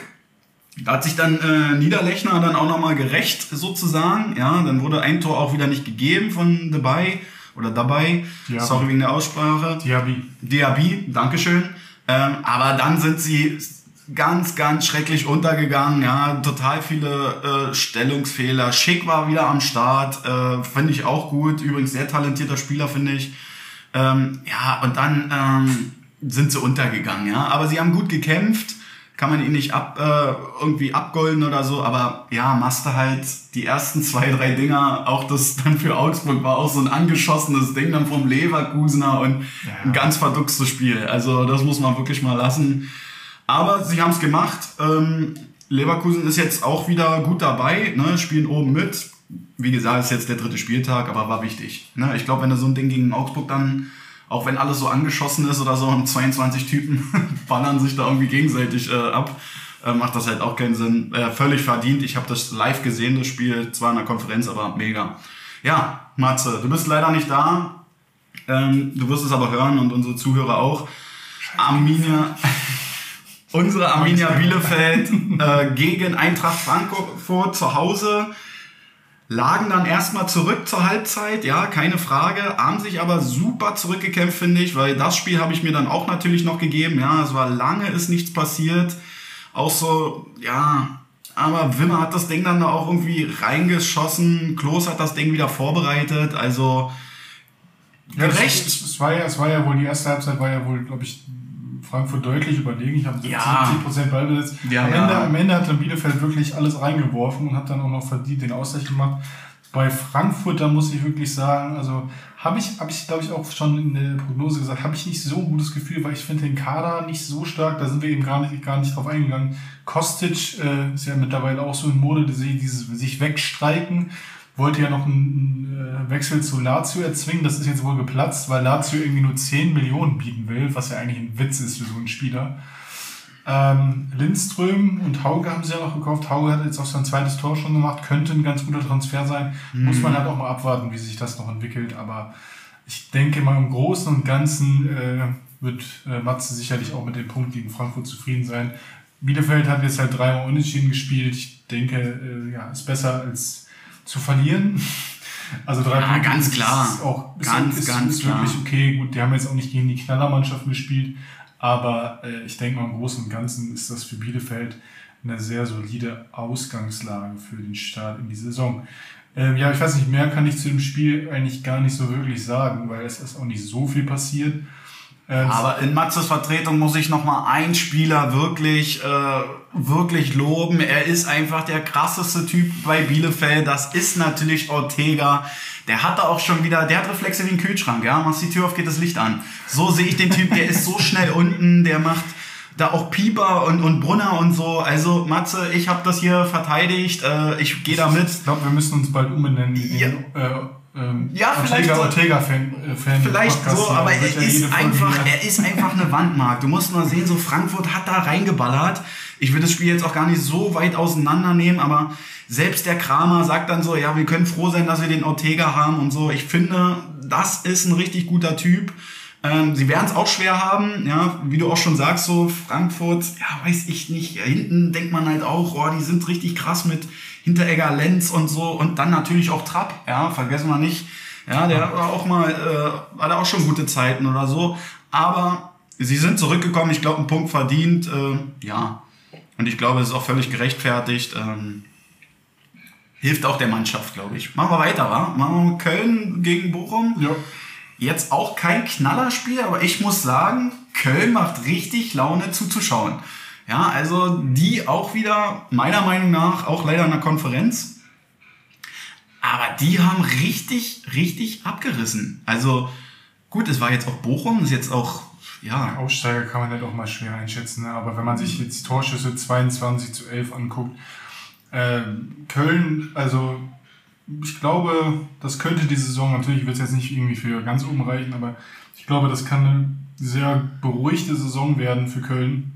Da hat sich dann äh, Niederlechner dann auch nochmal gerecht sozusagen. Ja, dann wurde ein Tor auch wieder nicht gegeben von dabei oder dabei. Ja. Sorry wegen der Aussprache. Diaby. Diaby, Dankeschön. Ähm, aber dann sind sie ganz, ganz schrecklich untergegangen. Ja, total viele äh, Stellungsfehler. Schick war wieder am Start, äh, finde ich auch gut. Übrigens sehr talentierter Spieler, finde ich. Ähm, ja, und dann ähm, sind sie untergegangen. Ja, aber sie haben gut gekämpft kann man ihn nicht ab, äh, irgendwie abgolden oder so, aber ja, machst halt die ersten zwei, drei Dinger, auch das dann für Augsburg war auch so ein angeschossenes Ding dann vom Leverkusener und ja. ein ganz verduxtes Spiel. Also das muss man wirklich mal lassen. Aber sie haben es gemacht. Ähm, Leverkusen ist jetzt auch wieder gut dabei, ne, spielen oben mit. Wie gesagt, ist jetzt der dritte Spieltag, aber war wichtig. Ne? Ich glaube, wenn du so ein Ding gegen Augsburg dann auch wenn alles so angeschossen ist oder so und 22 Typen ballern sich da irgendwie gegenseitig äh, ab, äh, macht das halt auch keinen Sinn. Äh, völlig verdient. Ich habe das live gesehen, das Spiel, zwar in der Konferenz, aber mega. Ja, Matze, du bist leider nicht da. Ähm, du wirst es aber hören und unsere Zuhörer auch. Arminia, unsere Arminia Bielefeld äh, gegen Eintracht Frankfurt zu Hause lagen dann erstmal zurück zur Halbzeit, ja, keine Frage, haben sich aber super zurückgekämpft, finde ich, weil das Spiel habe ich mir dann auch natürlich noch gegeben, ja, es war lange, ist nichts passiert, auch so, ja, aber Wimmer hat das Ding dann da auch irgendwie reingeschossen, Klos hat das Ding wieder vorbereitet, also gerecht. Ja, es, es, war ja, es war ja wohl, die erste Halbzeit war ja wohl, glaube ich, Frankfurt deutlich überlegen. Ich habe 70, ja. 70 Ballbesitz. Ja, am, Ende, ja. am Ende hat dann Bielefeld wirklich alles reingeworfen und hat dann auch noch verdient den Ausgleich gemacht. Bei Frankfurt, da muss ich wirklich sagen, also habe ich, hab ich glaube ich, auch schon in der Prognose gesagt, habe ich nicht so ein gutes Gefühl, weil ich finde den Kader nicht so stark, da sind wir eben gar nicht, gar nicht drauf eingegangen. Kostic äh, ist ja mittlerweile auch so in Mode, dieses sich wegstreiken wollte ja noch einen äh, Wechsel zu Lazio erzwingen. Das ist jetzt wohl geplatzt, weil Lazio irgendwie nur 10 Millionen bieten will, was ja eigentlich ein Witz ist für so einen Spieler. Ähm, Lindström und Hauge haben sie ja noch gekauft. Hauge hat jetzt auch sein zweites Tor schon gemacht, könnte ein ganz guter Transfer sein. Mhm. Muss man halt auch mal abwarten, wie sich das noch entwickelt. Aber ich denke mal im Großen und Ganzen äh, wird äh, Matze sicherlich auch mit dem Punkt gegen Frankfurt zufrieden sein. Bielefeld hat jetzt halt dreimal unentschieden gespielt. Ich denke, äh, ja, ist besser als zu verlieren. Also drei ja, Punkte ganz ist klar. auch ist, ganz, ist, ganz ist klar. wirklich okay. Gut, die haben jetzt auch nicht gegen die Knallermannschaften gespielt, aber äh, ich denke mal im Großen und Ganzen ist das für Bielefeld eine sehr solide Ausgangslage für den Start in die Saison. Ähm, ja, ich weiß nicht, mehr kann ich zu dem Spiel eigentlich gar nicht so wirklich sagen, weil es ist auch nicht so viel passiert. Aber in Matzes Vertretung muss ich noch mal einen Spieler wirklich, äh, wirklich loben. Er ist einfach der krasseste Typ bei Bielefeld. Das ist natürlich Ortega. Der hat da auch schon wieder, der hat Reflexe wie ein Kühlschrank. Ja, machst die Tür auf, geht das Licht an. So sehe ich den Typ. Der ist so schnell unten. Der macht da auch Pieper und, und Brunner und so. Also Matze, ich habe das hier verteidigt. Äh, ich gehe da mit. Ich glaube, wir müssen uns bald umbenennen. Ja. äh, ähm, ja, vielleicht Ortega, Ortega Fan, äh, Fan vielleicht so, aber er ist einfach, er ist einfach eine Wandmark. Du musst mal sehen, so Frankfurt hat da reingeballert. Ich will das Spiel jetzt auch gar nicht so weit auseinandernehmen, aber selbst der Kramer sagt dann so, ja, wir können froh sein, dass wir den Ortega haben und so. Ich finde, das ist ein richtig guter Typ. Ähm, sie werden es auch schwer haben, ja, wie du auch schon sagst, so Frankfurt, ja, weiß ich nicht. Hinten denkt man halt auch, oh, die sind richtig krass mit Hinteregger, Lenz und so und dann natürlich auch Trapp, ja, vergessen wir nicht. Ja, der war auch mal, äh, da auch schon gute Zeiten oder so. Aber sie sind zurückgekommen, ich glaube, ein Punkt verdient, äh, ja. Und ich glaube, es ist auch völlig gerechtfertigt. Ähm, hilft auch der Mannschaft, glaube ich. Machen wir weiter, wa? Machen wir Köln gegen Bochum. Ja. Jetzt auch kein Knallerspiel, aber ich muss sagen, Köln macht richtig Laune zuzuschauen. Ja, also die auch wieder, meiner Meinung nach, auch leider in der Konferenz. Aber die haben richtig, richtig abgerissen. Also gut, es war jetzt auch Bochum, ist jetzt auch, ja. Aussteiger kann man ja doch mal schwer einschätzen, ne? aber wenn man sich jetzt Torschüsse 22 zu 11 anguckt, äh, Köln, also ich glaube, das könnte die Saison, natürlich wird es jetzt nicht irgendwie für ganz oben reichen, aber ich glaube, das kann eine sehr beruhigte Saison werden für Köln.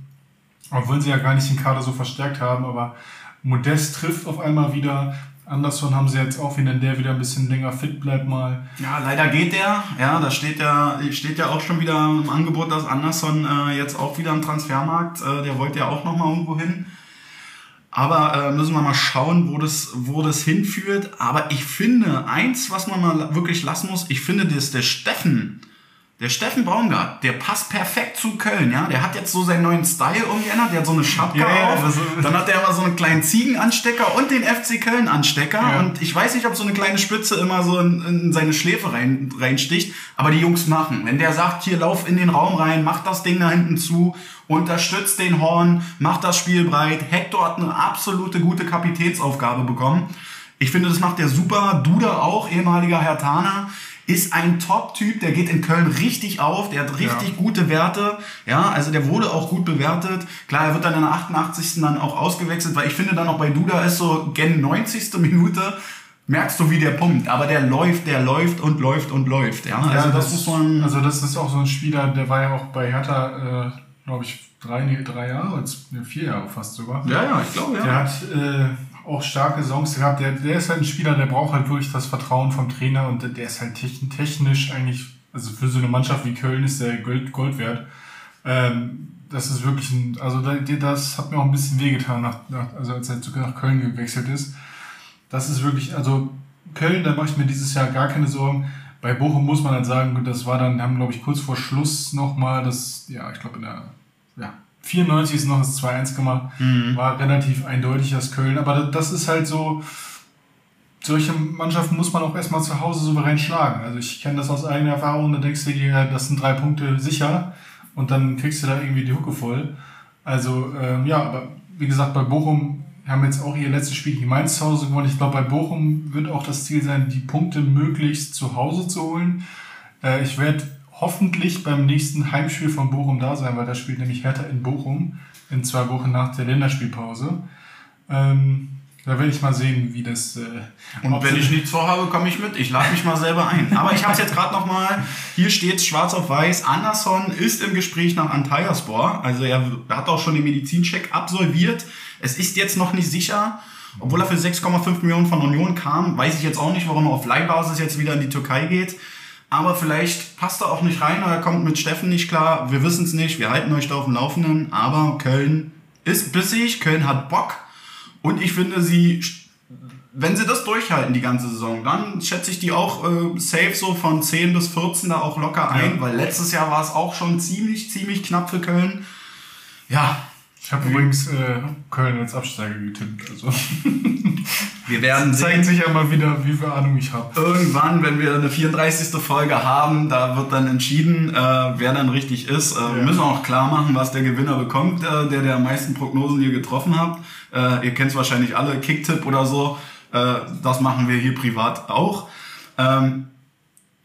Obwohl sie ja gar nicht den Kader so verstärkt haben, aber Modest trifft auf einmal wieder. Anderson haben sie jetzt auch, wenn der wieder ein bisschen länger fit bleibt mal. Ja, leider geht der. Ja, da steht ja, steht ja auch schon wieder im Angebot, dass Anderson äh, jetzt auch wieder im Transfermarkt, äh, der wollte ja auch nochmal irgendwo hin. Aber äh, müssen wir mal schauen, wo das, wo das hinführt. Aber ich finde, eins, was man mal wirklich lassen muss, ich finde, dass der Steffen Der Steffen Baumgart, der passt perfekt zu Köln, ja. Der hat jetzt so seinen neuen Style umgeändert, der hat so eine Schapka ja, auf, dann hat er immer so einen kleinen Ziegenanstecker und den FC Köln Anstecker Ja. und ich weiß nicht, ob so eine kleine Spitze immer so in, in seine Schläfe rein, reinsticht, aber die Jungs machen. Wenn der sagt, hier lauf in den Raum rein, mach das Ding da hinten zu, unterstützt den Horn, macht das Spiel breit. Hector hat eine absolute gute Kapitänsaufgabe bekommen. Ich finde, das macht der super. Duda auch, ehemaliger Hertaner, ist ein Top-Typ, der geht in Köln richtig auf, der hat richtig Ja. gute Werte. Ja, also der wurde auch gut bewertet. Klar, er wird dann in der 88. dann auch ausgewechselt, weil ich finde dann auch bei Duda ist so gen 90. Minute merkst du, wie der pumpt. Aber der läuft, der läuft und läuft und läuft. Ja, also Ja, das, muss man. Also das ist auch so ein Spieler, der war ja auch bei Hertha, äh, glaube ich, drei, nee, drei Jahre, nee, vier Jahre fast sogar. ja, ja, ich glaube, ja. Der hat äh, auch starke Songs gehabt. Der, der ist halt ein Spieler, der braucht halt wirklich das Vertrauen vom Trainer und der, ist halt techn- technisch eigentlich, also für so eine Mannschaft wie Köln ist der Gold, Gold wert. Ähm, das ist wirklich ein, also da- das hat mir auch ein bisschen wehgetan, nach, nach, also als er nach Köln gewechselt ist. Das ist wirklich, also Köln, da mache ich mir dieses Jahr gar keine Sorgen. Bei Bochum muss man halt sagen, das war dann, haben glaube ich kurz vor Schluss nochmal das, ja, ich glaube in der ja, 94 ist noch das 2-1 gemacht. War relativ eindeutig das Köln. Aber das ist halt so, solche Mannschaften muss man auch erstmal zu Hause souverän schlagen. Also ich kenne das aus eigener Erfahrung, da denkst du dir, das sind drei Punkte sicher und dann kriegst du da irgendwie die Hucke voll. Also ähm, ja, aber wie gesagt, bei Bochum haben jetzt auch ihr letztes Spiel gegen Mainz zu Hause gewonnen. Ich glaube, bei Bochum wird auch das Ziel sein, die Punkte möglichst zu Hause zu holen. Äh, ich werde hoffentlich beim nächsten Heimspiel von Bochum da sein, weil da spielt nämlich Hertha in Bochum in zwei Wochen nach der Länderspielpause. Ähm, da werde ich mal sehen, wie das. Äh, Und wenn ich nichts vorhabe, komme ich mit. Ich lade mich mal selber ein. Aber ich habe es jetzt gerade noch mal. Hier steht schwarz auf weiß. Anderson ist im Gespräch nach Antalyaspor. Also er hat auch schon den Medizincheck absolviert. Es ist jetzt noch nicht sicher. Obwohl er für 6,5 Millionen von Union kam, weiß ich jetzt auch nicht, warum er auf Leihbasis jetzt wieder in die Türkei geht. Aber vielleicht passt er auch nicht rein oder er kommt mit Steffen nicht klar. Wir wissen es nicht. Wir halten euch da auf dem Laufenden. Aber Köln ist bissig. Köln hat Bock. Und ich finde, sie wenn sie das durchhalten die ganze Saison, dann schätze ich die auch äh, safe so von 10 bis 14 da auch locker ein, Ja. weil letztes Jahr war es auch schon ziemlich, ziemlich knapp für Köln. Ja, Ich habe übrigens äh, Köln als Absteiger getippt. Also wir werden zeigt sehen. sich ja mal wieder, wie viel Ahnung ich habe. Irgendwann, wenn wir eine 34. Folge haben, da wird dann entschieden, äh, wer dann richtig ist. Äh, Wir Ja. müssen auch klar machen, was der Gewinner bekommt, äh, der der am meisten Prognosen hier getroffen hat. Äh, ihr kennt es wahrscheinlich alle, Kicktipp oder so. Äh, das machen wir hier privat auch. Ähm,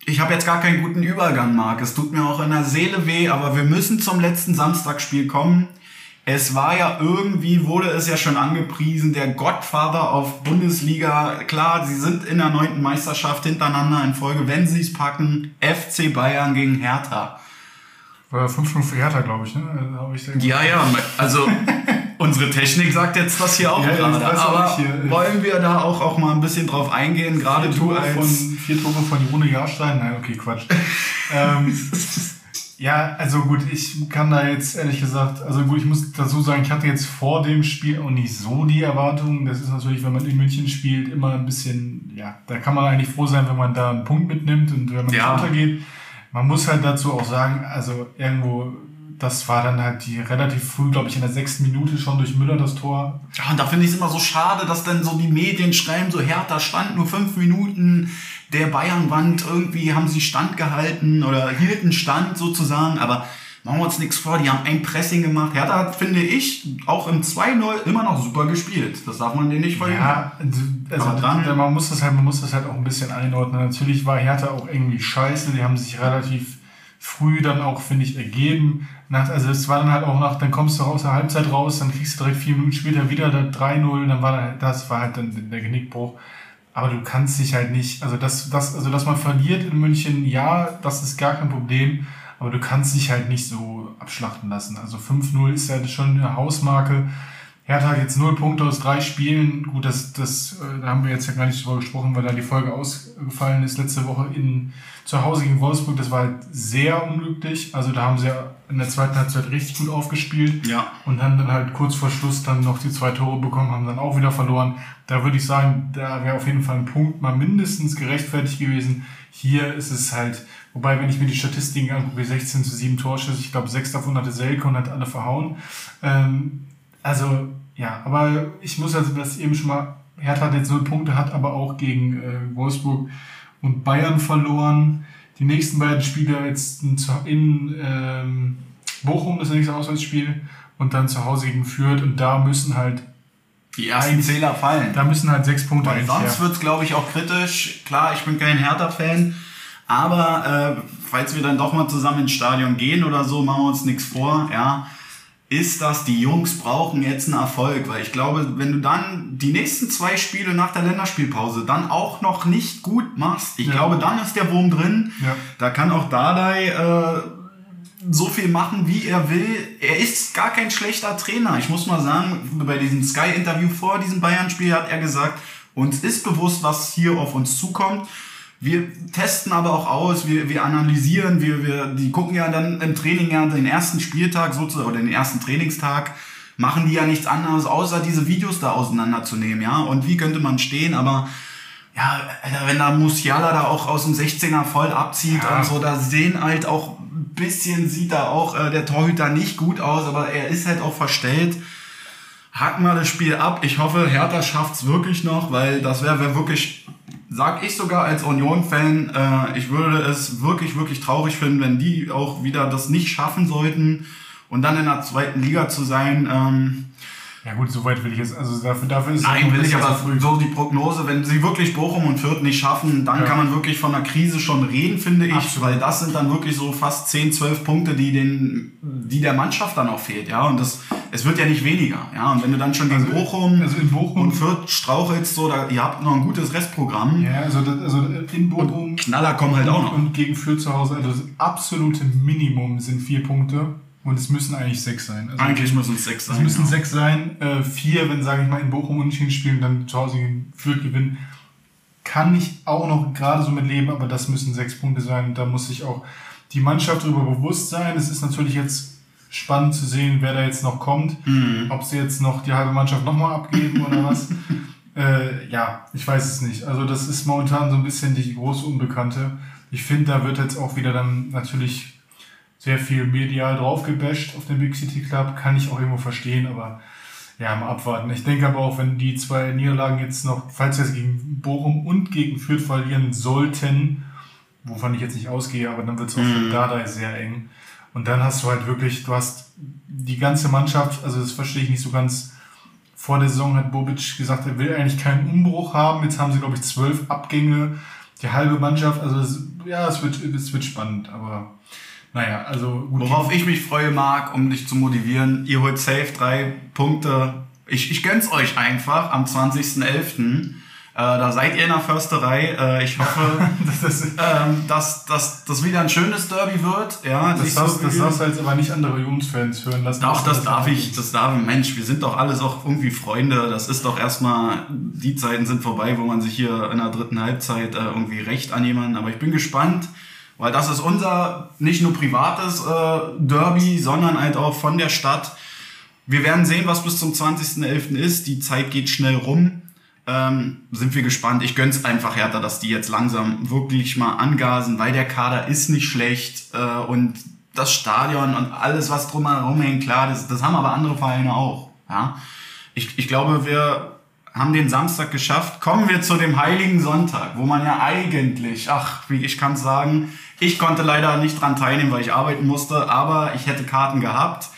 ich habe jetzt gar keinen guten Übergang, Marc. Es tut mir auch in der Seele weh, aber wir müssen zum letzten Samstagsspiel kommen. Es war ja irgendwie, wurde es ja schon angepriesen, der Gottvater auf Bundesliga. Klar, sie sind in der neunten Meisterschaft hintereinander in Folge, wenn sie es packen. FC Bayern gegen Hertha. War 5-0 für Hertha, glaube ich, ne? Ich Ja, ja, also unsere Technik sagt jetzt das hier auch Ja, gerade. Aber hier. wollen wir da auch, auch mal ein bisschen drauf eingehen? Gerade vier du Tore, von, als... vier Tore von Jone Jahrstein? Nein, okay, Quatsch. ähm, ja, also gut, ich kann da jetzt ehrlich gesagt, also gut, ich muss dazu sagen, ich hatte jetzt vor dem Spiel auch nicht so die Erwartungen. Das ist natürlich, wenn man in München spielt, immer ein bisschen, ja, da kann man eigentlich froh sein, wenn man da einen Punkt mitnimmt und wenn man Ja. runtergeht. Man muss halt dazu auch sagen, also irgendwo, das war dann halt die relativ früh, glaube ich, in der sechsten Minute schon durch Müller das Tor. Ja, und da finde ich es immer so schade, dass dann so die Medien schreiben, so Hertha stand nur fünf Minuten, der Bayern-Wand, irgendwie haben sie Stand gehalten oder hielten Stand sozusagen, aber machen wir uns nichts vor, die haben ein Pressing gemacht. Hertha hat, finde ich, auch im 2-0 immer noch super gespielt. Das darf man denen nicht verlieren. Ja, also dann- dann, man muss das halt, man muss das halt auch ein bisschen einordnen. Natürlich war Hertha auch irgendwie scheiße. Die haben sich relativ früh dann auch, finde ich, ergeben. Nach, also es war dann halt auch nach, dann kommst du aus der Halbzeit raus, dann kriegst du direkt vier Minuten später wieder da 3-0, dann war das war halt dann der Genickbruch. Aber du kannst dich halt nicht, also das, das, also dass man verliert in München, ja, das ist gar kein Problem, aber du kannst dich halt nicht so abschlachten lassen. Also 5-0 ist ja schon eine Hausmarke. Hertha hat jetzt null Punkte aus drei Spielen. Gut, das, das, äh, da haben wir jetzt ja gar nicht drüber gesprochen, weil da die Folge ausgefallen ist letzte Woche in, zu Hause gegen Wolfsburg. Das war halt sehr unglücklich. Also da haben sie ja in der zweiten Halbzeit richtig gut aufgespielt. Ja. Und haben dann halt kurz vor Schluss dann noch die zwei Tore bekommen, haben dann auch wieder verloren. Da würde ich sagen, da wäre auf jeden Fall ein Punkt mal mindestens gerechtfertigt gewesen. Hier ist es halt, wobei, wenn ich mir die Statistiken angucke, 16 zu 7 Torschüsse, ich glaube, sechs davon hatte Selke und hat alle verhauen. Ähm, also, ja, aber ich muss also das eben schon mal, Hertha hat jetzt null Punkte, hat aber auch gegen äh, Wolfsburg und Bayern verloren. Die nächsten beiden Spiele jetzt in, ähm, Bochum, das nächste Auswärtsspiel, und dann zu Hause gegen Fürth. Und da müssen halt Die ersten Zähler fallen. da müssen halt sechs Punkte Weil sonst her. wird es, glaube ich, auch kritisch. Klar, ich bin kein Hertha-Fan, aber äh, falls wir dann doch mal zusammen ins Stadion gehen oder so, machen wir uns nichts vor, ja, ist das, die Jungs brauchen jetzt einen Erfolg, weil ich glaube, wenn du dann die nächsten zwei Spiele nach der Länderspielpause dann auch noch nicht gut machst, ich Ja. glaube, dann ist der Wurm drin. Ja. Da kann auch Dardai äh, so viel machen, wie er will. Er ist gar kein schlechter Trainer. Ich muss mal sagen, bei diesem Sky-Interview vor diesem Bayern-Spiel hat er gesagt, uns ist bewusst, was hier auf uns zukommt. Wir testen aber auch aus, wir, wir analysieren, wir, wir, die gucken ja dann im Training ja den ersten Spieltag sozusagen oder den ersten Trainingstag, machen die ja nichts anderes, außer diese Videos da auseinanderzunehmen, ja. Und wie könnte man stehen, aber ja, Alter, wenn da Musiala da auch aus dem 16er voll abzieht Ja. und so, da sehen halt auch ein bisschen, sieht da auch äh, der Torhüter nicht gut aus, aber er ist halt auch verstellt. Haken wir das Spiel ab. Ich hoffe, Hertha schafft's wirklich noch, weil das wäre wär wirklich, sag ich sogar als Union-Fan, äh, ich würde es wirklich, wirklich traurig finden, wenn die auch wieder das nicht schaffen sollten und dann in der zweiten Liga zu sein. Ähm, Ja gut, so weit will ich jetzt, also dafür, dafür ist Nein, ein will ich aber früh. so die Prognose, wenn sie wirklich Bochum und Fürth nicht schaffen, dann Ja. kann man wirklich von einer Krise schon reden, finde ich, Absolut. weil das sind dann wirklich so fast 10, 12 Punkte, die den, die der Mannschaft dann auch fehlt, ja, und das, es wird ja nicht weniger, ja, und wenn du dann schon gegen Also- Bochum, also in Bochum- und Fürth strauchelst, so, da, ihr habt noch ein gutes Restprogramm, Ja, also, das, also in Bochum Knaller kommen halt auch noch. und gegen Fürth zu Hause, also das absolute Minimum sind vier Punkte und es müssen eigentlich sechs sein. Also Eigentlich müssen es sechs sein. es müssen ja. sechs sein, äh, vier, wenn, sage ich mal, in Bochum unentschieden spielen und dann zu Hause gegen Fürth gewinnen. Kann ich auch noch gerade so mit leben, aber das müssen sechs Punkte sein. Da muss sich auch die Mannschaft darüber bewusst sein. Es ist natürlich jetzt spannend zu sehen, wer da jetzt noch kommt. Mhm. Ob sie jetzt noch die halbe Mannschaft nochmal abgeben oder was. äh, ja, ich weiß es nicht. Also das ist momentan so ein bisschen die große Unbekannte. Ich finde, da wird jetzt auch wieder dann natürlich sehr viel medial draufgebasht auf den Big City Club. Kann ich auch irgendwo verstehen, aber ja, mal abwarten. Ich denke aber auch, wenn die zwei Niederlagen jetzt noch, falls wir es gegen Bochum und gegen Fürth verlieren sollten, wovon ich jetzt nicht ausgehe, aber dann wird es auch für Dardai sehr eng. Und dann hast du halt wirklich, du hast die ganze Mannschaft, also das verstehe ich nicht so ganz. Vor der Saison hat Bobic gesagt, er will eigentlich keinen Umbruch haben. Jetzt haben sie, glaube ich, zwölf Abgänge, die halbe Mannschaft. Also es, ja, es wird, es wird spannend, aber naja, also gut. Worauf ich mich freue, Marc, um dich zu motivieren, ihr holt safe drei Punkte. Ich, ich gönn's euch einfach am 20.11. Äh, da seid ihr in der Försterei. Äh, ich hoffe, das, das, ähm, dass, dass das wieder ein schönes Derby wird. Ja, das, darfst, so das darfst du jetzt aber nicht andere Jungs-Fans hören lassen. Doch, das Das darf ich, das darf. Mensch, wir sind doch alles auch irgendwie Freunde. Das ist doch erstmal, die Zeiten sind vorbei, wo man sich hier in der dritten Halbzeit äh, irgendwie recht an jemanden. Aber ich bin gespannt, weil das ist unser nicht nur privates äh, Derby, sondern halt auch von der Stadt. Wir werden sehen, was bis zum 20.11. ist. Die Zeit geht schnell rum. Ähm, sind wir gespannt. Ich gönn's einfach härter, dass die jetzt langsam wirklich mal angasen, weil der Kader ist nicht schlecht äh, und das Stadion und alles, was drumherum hängt, klar, das, das haben aber andere Vereine auch. Ja? Ich, ich glaube, wir haben den Samstag geschafft. Kommen wir zu dem Heiligen Sonntag, wo man ja eigentlich, ach, wie ich kann sagen, ich konnte leider nicht dran teilnehmen, weil ich arbeiten musste, aber ich hätte Karten gehabt.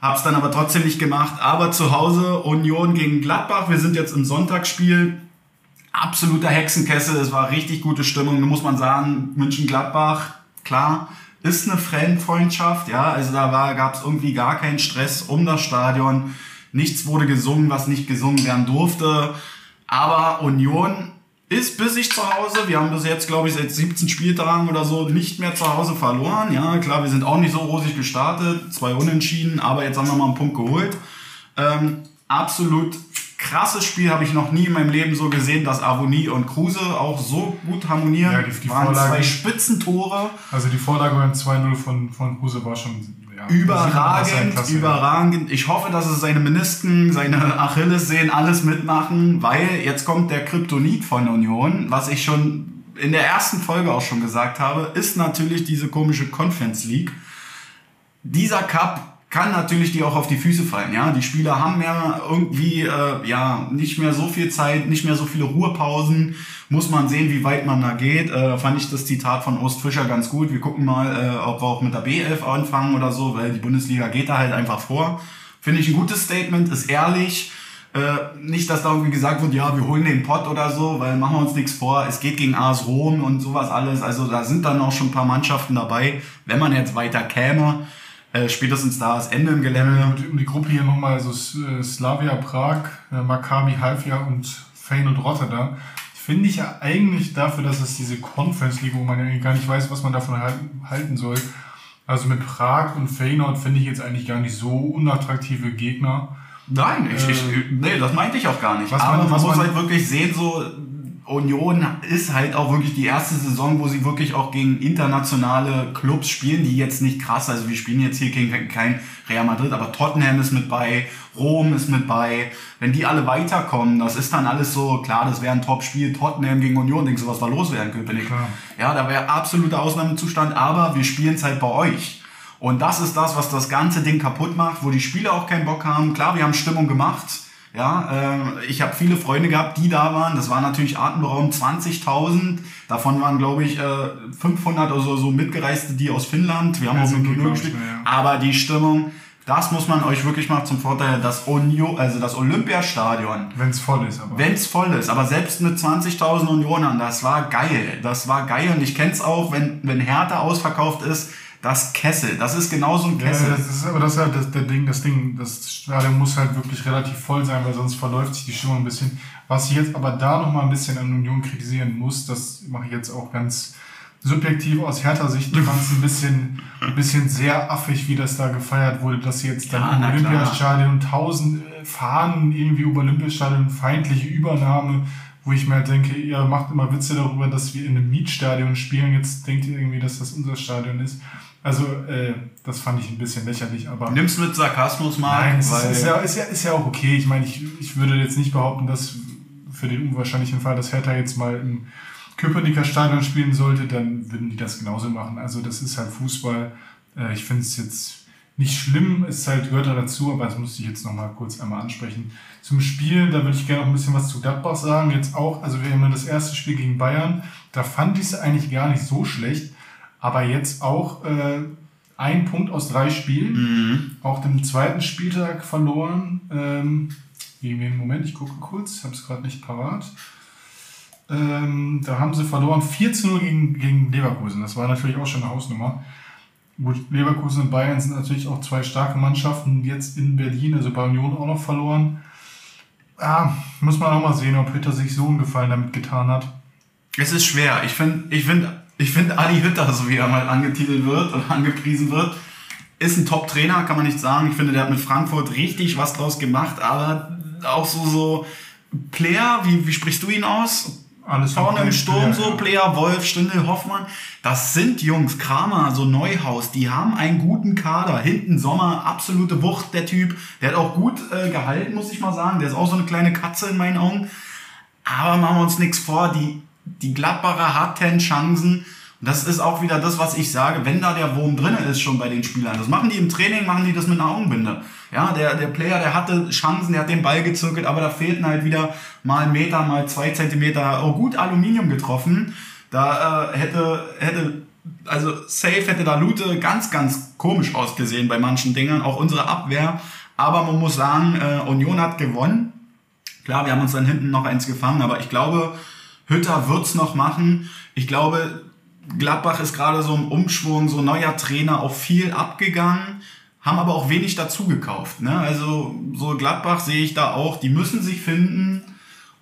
Hab's dann aber trotzdem nicht gemacht. Aber zu Hause Union gegen Gladbach. Wir sind jetzt im Sonntagsspiel. Absoluter Hexenkessel. Es war richtig gute Stimmung. Da muss man sagen, München-Gladbach, klar, ist eine Fanfreundschaft. Ja, also da war, gab's irgendwie gar keinen Stress um das Stadion. Nichts wurde gesungen, was nicht gesungen werden durfte. Aber Union ist bis ich zu Hause. Wir haben bis jetzt, glaube ich, seit 17 Spieltagen oder so nicht mehr zu Hause verloren. Ja, klar, wir sind auch nicht so rosig gestartet. Zwei Unentschieden, aber jetzt haben wir mal einen Punkt geholt. Ähm, absolut krasses Spiel, habe ich noch nie in meinem Leben so gesehen, dass Avonie und Kruse auch so gut harmonieren. Ja, die- die waren Vorlage- zwei Spitzentore. Also die Vorlage beim 2-0 von, von Kruse war schon ja, er Überragend, überragend. Ich hoffe, dass es seine Menisken, seine Achillessehnen alles mitmachen, weil jetzt kommt der Kryptonit von Union, was ich schon in der ersten Folge auch schon gesagt habe, ist natürlich diese komische Conference League. Dieser Cup kann natürlich die auch auf die Füße fallen, ja. Die Spieler haben ja irgendwie, äh, ja, nicht mehr so viel Zeit, nicht mehr so viele Ruhepausen. Muss man sehen, wie weit man da geht. Äh, fand ich das Zitat von Ost Fischer ganz gut. Wir gucken mal, äh, ob wir auch mit der B11 anfangen oder so, weil die Bundesliga geht da halt einfach vor. Finde ich ein gutes Statement, ist ehrlich. Äh, nicht, dass da irgendwie gesagt wird, ja, wir holen den Pott oder so, weil machen wir uns nichts vor. Es geht gegen AS Rom und sowas alles. Also da sind dann auch schon ein paar Mannschaften dabei. Wenn man jetzt weiter käme, äh, spätestens da ist Ende im Gelände. Und um die Gruppe hier nochmal, also äh, Slavia Prag, äh, Maccabi Halfja und Feyenoord Rotterdam. Finde ich ja eigentlich dafür, dass es diese Conference League, wo man ja gar nicht weiß, was man davon halten, soll. Also mit Prag und Feyenoord finde ich jetzt eigentlich gar nicht so unattraktive Gegner. Nein, ich, ich, nee, das meinte ich auch gar nicht. was Aber man- man, was muss man- halt wirklich sehen, so Union ist halt auch wirklich die erste Saison, wo sie wirklich auch gegen internationale Clubs spielen, die jetzt nicht krass, also wir spielen jetzt hier gegen kein Real Madrid, aber Tottenham ist mit bei, Rom ist mit bei. Wenn die alle weiterkommen, das ist dann alles so, klar, das wäre ein Top-Spiel, Tottenham gegen Union, denkst du, was da los wäre in Köpenick? Klar. Ja, da wäre absoluter Ausnahmezustand, aber wir spielen es halt bei euch. Und das ist das, was das ganze Ding kaputt macht, wo die Spieler auch keinen Bock haben. Klar, wir haben Stimmung gemacht. Ja, äh, ich habe viele Freunde gehabt, die da waren. Das war natürlich atemberaubend 20.000. Davon waren, glaube ich, äh, 500 oder so, so Mitgereiste, die aus Finnland. Wir haben Ja, auch mit die, 0 glaub ich, gespielt. ja. Aber die Stimmung, das muss man euch wirklich mal zum Vorteil, das, Unio, also das Olympiastadion. Wenn es voll ist, aber. Wenn es voll ist, aber selbst mit 20.000 Unionern, das war geil. Das war geil und ich kenn's auch, wenn, wenn Hertha ausverkauft ist, das Kessel. Das ist genauso ein Ja, Kessel. das ist, aber das ist halt das, der Ding, das Ding, das Stadion muss halt wirklich relativ voll sein, weil sonst verläuft sich die Stimmung ein bisschen. Was ich jetzt aber da noch mal ein bisschen an Union kritisieren muss, das mache ich jetzt auch ganz subjektiv aus härter Sicht. Ich fand es ein bisschen, ein bisschen sehr affig, wie das da gefeiert wurde, dass sie jetzt dann Ja, im. Olympiastadion tausend äh, Fahnen irgendwie über Olympiastadion, feindliche Übernahme, wo ich mir halt denke, ihr macht immer Witze darüber, dass wir in einem Mietstadion spielen. Jetzt denkt ihr irgendwie, dass das unser Stadion ist. Also, äh, das fand ich ein bisschen lächerlich, aber. Nimm's mit Sarkasmus mal, Nein, es weil ist, ist, ja, ist, ja, ist ja auch okay. Ich meine, ich, ich würde jetzt nicht behaupten, dass für den unwahrscheinlichen Fall, dass Hertha jetzt mal im Köpenicker Stadion spielen sollte, dann würden die das genauso machen. Also das ist halt Fußball. Äh, ich finde es jetzt nicht schlimm, es halt gehört da dazu, aber das musste ich jetzt nochmal kurz einmal ansprechen. Zum Spiel, da würde ich gerne noch ein bisschen was zu Gladbach sagen. Jetzt auch, also wir haben ja das erste Spiel gegen Bayern, da fand ich es eigentlich gar nicht so schlecht, aber jetzt auch äh, ein Punkt aus drei Spielen. Auch den zweiten Spieltag verloren. Ähm, gegen? Moment, ich gucke kurz, habe es gerade nicht parat. Ähm, da haben sie verloren 4 zu 0 gegen, gegen Leverkusen. Das war natürlich auch schon eine Hausnummer. Gut, Leverkusen und Bayern sind natürlich auch zwei starke Mannschaften. Jetzt in Berlin, also bei Union auch noch verloren. Ah, muss man auch mal sehen, ob Hütter sich so einen Gefallen damit getan hat. es ist schwer. Ich finde, ich finde, ich finde Ali Hütter, so wie er mal angetitelt wird und angepriesen wird, ist ein Top-Trainer, kann man nicht sagen. Ich finde, der hat mit Frankfurt richtig was draus gemacht, aber auch so, so Player, wie, wie sprichst du ihn aus? Alles Vorne im Player, Sturm so, ja. Player, Wolf, Stindl, Hoffmann. Das sind Jungs, Kramer, so Neuhaus, die haben einen guten Kader. Hinten Sommer, absolute Wucht, der Typ. Der hat auch gut äh, gehalten, muss ich mal sagen. Der ist auch so eine kleine Katze in meinen Augen. Aber machen wir uns nichts vor, die, die Gladbacher hatten Chancen. Und das ist auch wieder das, was ich sage, wenn da der Wurm drin ist schon bei den Spielern. Das machen die im Training, machen die das mit einer Augenbinde. Ja, der, der Player, der hatte Chancen, der hat den Ball gezirkelt, aber da fehlten halt wieder mal einen Meter, mal zwei Zentimeter. Oh, gut Aluminium getroffen. Da äh, hätte, hätte, also safe hätte da Lute ganz, ganz komisch ausgesehen bei manchen Dingen, auch unsere Abwehr. Aber man muss sagen, äh, Union hat gewonnen. Klar, wir haben uns dann hinten noch eins gefangen, aber ich glaube, Hütter wird's noch machen. Ich glaube, Gladbach ist gerade so im Umschwung, so neuer Trainer, auch viel abgegangen, haben aber auch wenig dazu gekauft. Ne? Also so Gladbach sehe ich da auch, die müssen sich finden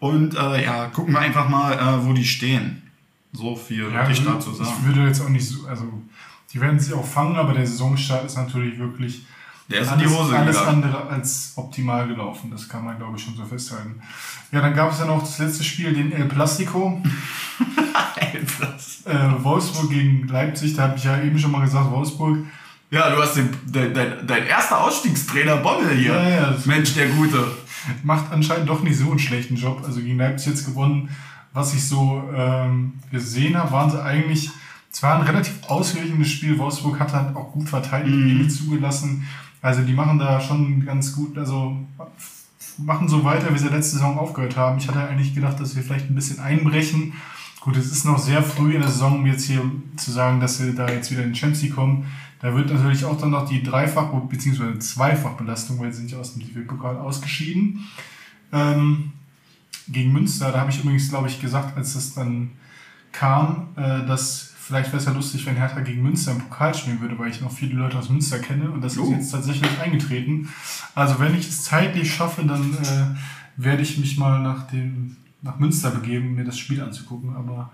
und äh, ja, gucken wir einfach mal, äh, wo die stehen. So viel Ja, würde ich ich, dazu ich sagen. würde jetzt auch nicht so, also die werden sich auch fangen, aber der Saisonstart ist natürlich wirklich Der ist in die alles, Hose alles gegangen. andere als optimal gelaufen. Das kann man, glaube ich, schon so festhalten. Ja, dann gab es ja noch das letzte Spiel, den El Plastico. Äh, Wolfsburg gegen Leipzig, da habe ich ja eben schon mal gesagt, Wolfsburg. Ja, du hast den, dein, dein, dein erster Ausstiegstrainer Bommel hier. Ja, ja, Mensch, der Gute. macht anscheinend doch nicht so einen schlechten Job. Also gegen Leipzig jetzt gewonnen. Was ich so ähm, gesehen habe, waren sie eigentlich, es war ein relativ ausgeglichenes Spiel. Wolfsburg hat halt auch gut verteidigt, wenig zugelassen. Also die machen da schon ganz gut, also machen so weiter, wie sie letzte Saison aufgehört haben. Ich hatte eigentlich gedacht, dass wir vielleicht ein bisschen einbrechen. Gut, es ist noch sehr früh in der Saison, um jetzt hier zu sagen, dass sie da jetzt wieder in die kommen. Da wird natürlich auch dann noch die Dreifach- bzw. Zweifachbelastung, weil sie sind ja aus dem DFB-Pokal ausgeschieden. Ähm, gegen Münster, da habe ich übrigens, glaube ich, gesagt, als es dann kam, äh, dass vielleicht wäre es ja lustig, wenn Hertha gegen Münster im Pokal spielen würde, weil ich noch viele Leute aus Münster kenne und das ist Oh. jetzt tatsächlich eingetreten. Also wenn ich es zeitlich schaffe, dann äh, werde ich mich mal nach dem nach Münster begeben, mir das Spiel anzugucken. Aber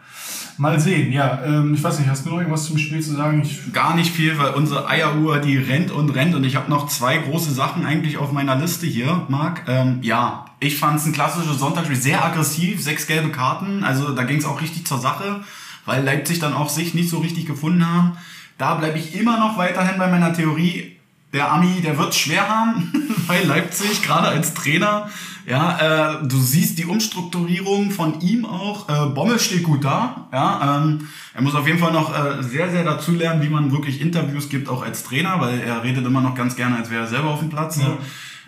mal sehen. Ja, ähm, ich weiß nicht, hast du noch irgendwas zum Spiel zu sagen? Ich, Gar nicht viel, weil unsere Eieruhr, die rennt und rennt. Und ich habe noch zwei große Sachen eigentlich auf meiner Liste hier, Marc. Ähm, ja, ich fand es ein klassisches Sonntagsspiel, sehr aggressiv, sechs gelbe Karten. Also da ging es auch richtig zur Sache, weil Leipzig dann auch sich nicht so richtig gefunden haben. Da bleibe ich immer noch weiterhin bei meiner Theorie. Der Ami, der wird schwer haben bei Leipzig, gerade als Trainer. Ja, äh, du siehst die Umstrukturierung von ihm auch. Äh, Bommel steht gut da. Ja, ähm, er muss auf jeden Fall noch äh, sehr, sehr dazu lernen, wie man wirklich Interviews gibt, auch als Trainer, weil er redet immer noch ganz gerne, als wäre er selber auf dem Platz. Ne?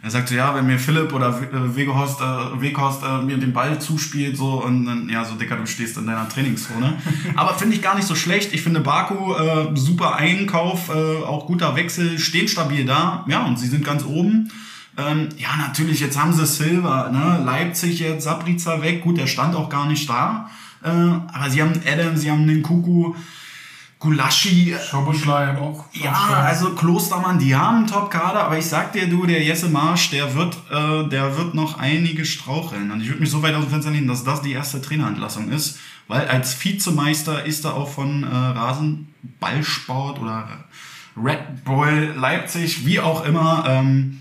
Er sagt so, ja, wenn mir Philipp oder äh, Weghorst, äh, Weghorst äh, mir den Ball zuspielt, so und dann, ja, so Dicker, du stehst in deiner Trainingszone. Aber finde ich gar nicht so schlecht. Ich finde Baku äh, super Einkauf, äh, auch guter Wechsel, stehen stabil da. Ja, und sie sind ganz oben. Ähm, ja, natürlich, jetzt haben sie Silva, ne? Leipzig jetzt, Sabriza weg. Gut, der stand auch gar nicht da. Äh, aber sie haben Adam, sie haben den Kuku, Gulaschi. Schoboschlei auch. Ja, also Klostermann, die haben einen Top-Kader, aber ich sag dir, du, der Jesse Marsch, der wird, äh, der wird noch einige straucheln. Und ich würde mich so weit aus dem Fenster lehnen, dass das die erste Trainerentlassung ist, weil als Vizemeister ist er auch von äh, Rasenballsport oder Red Bull Leipzig, wie auch immer, ähm,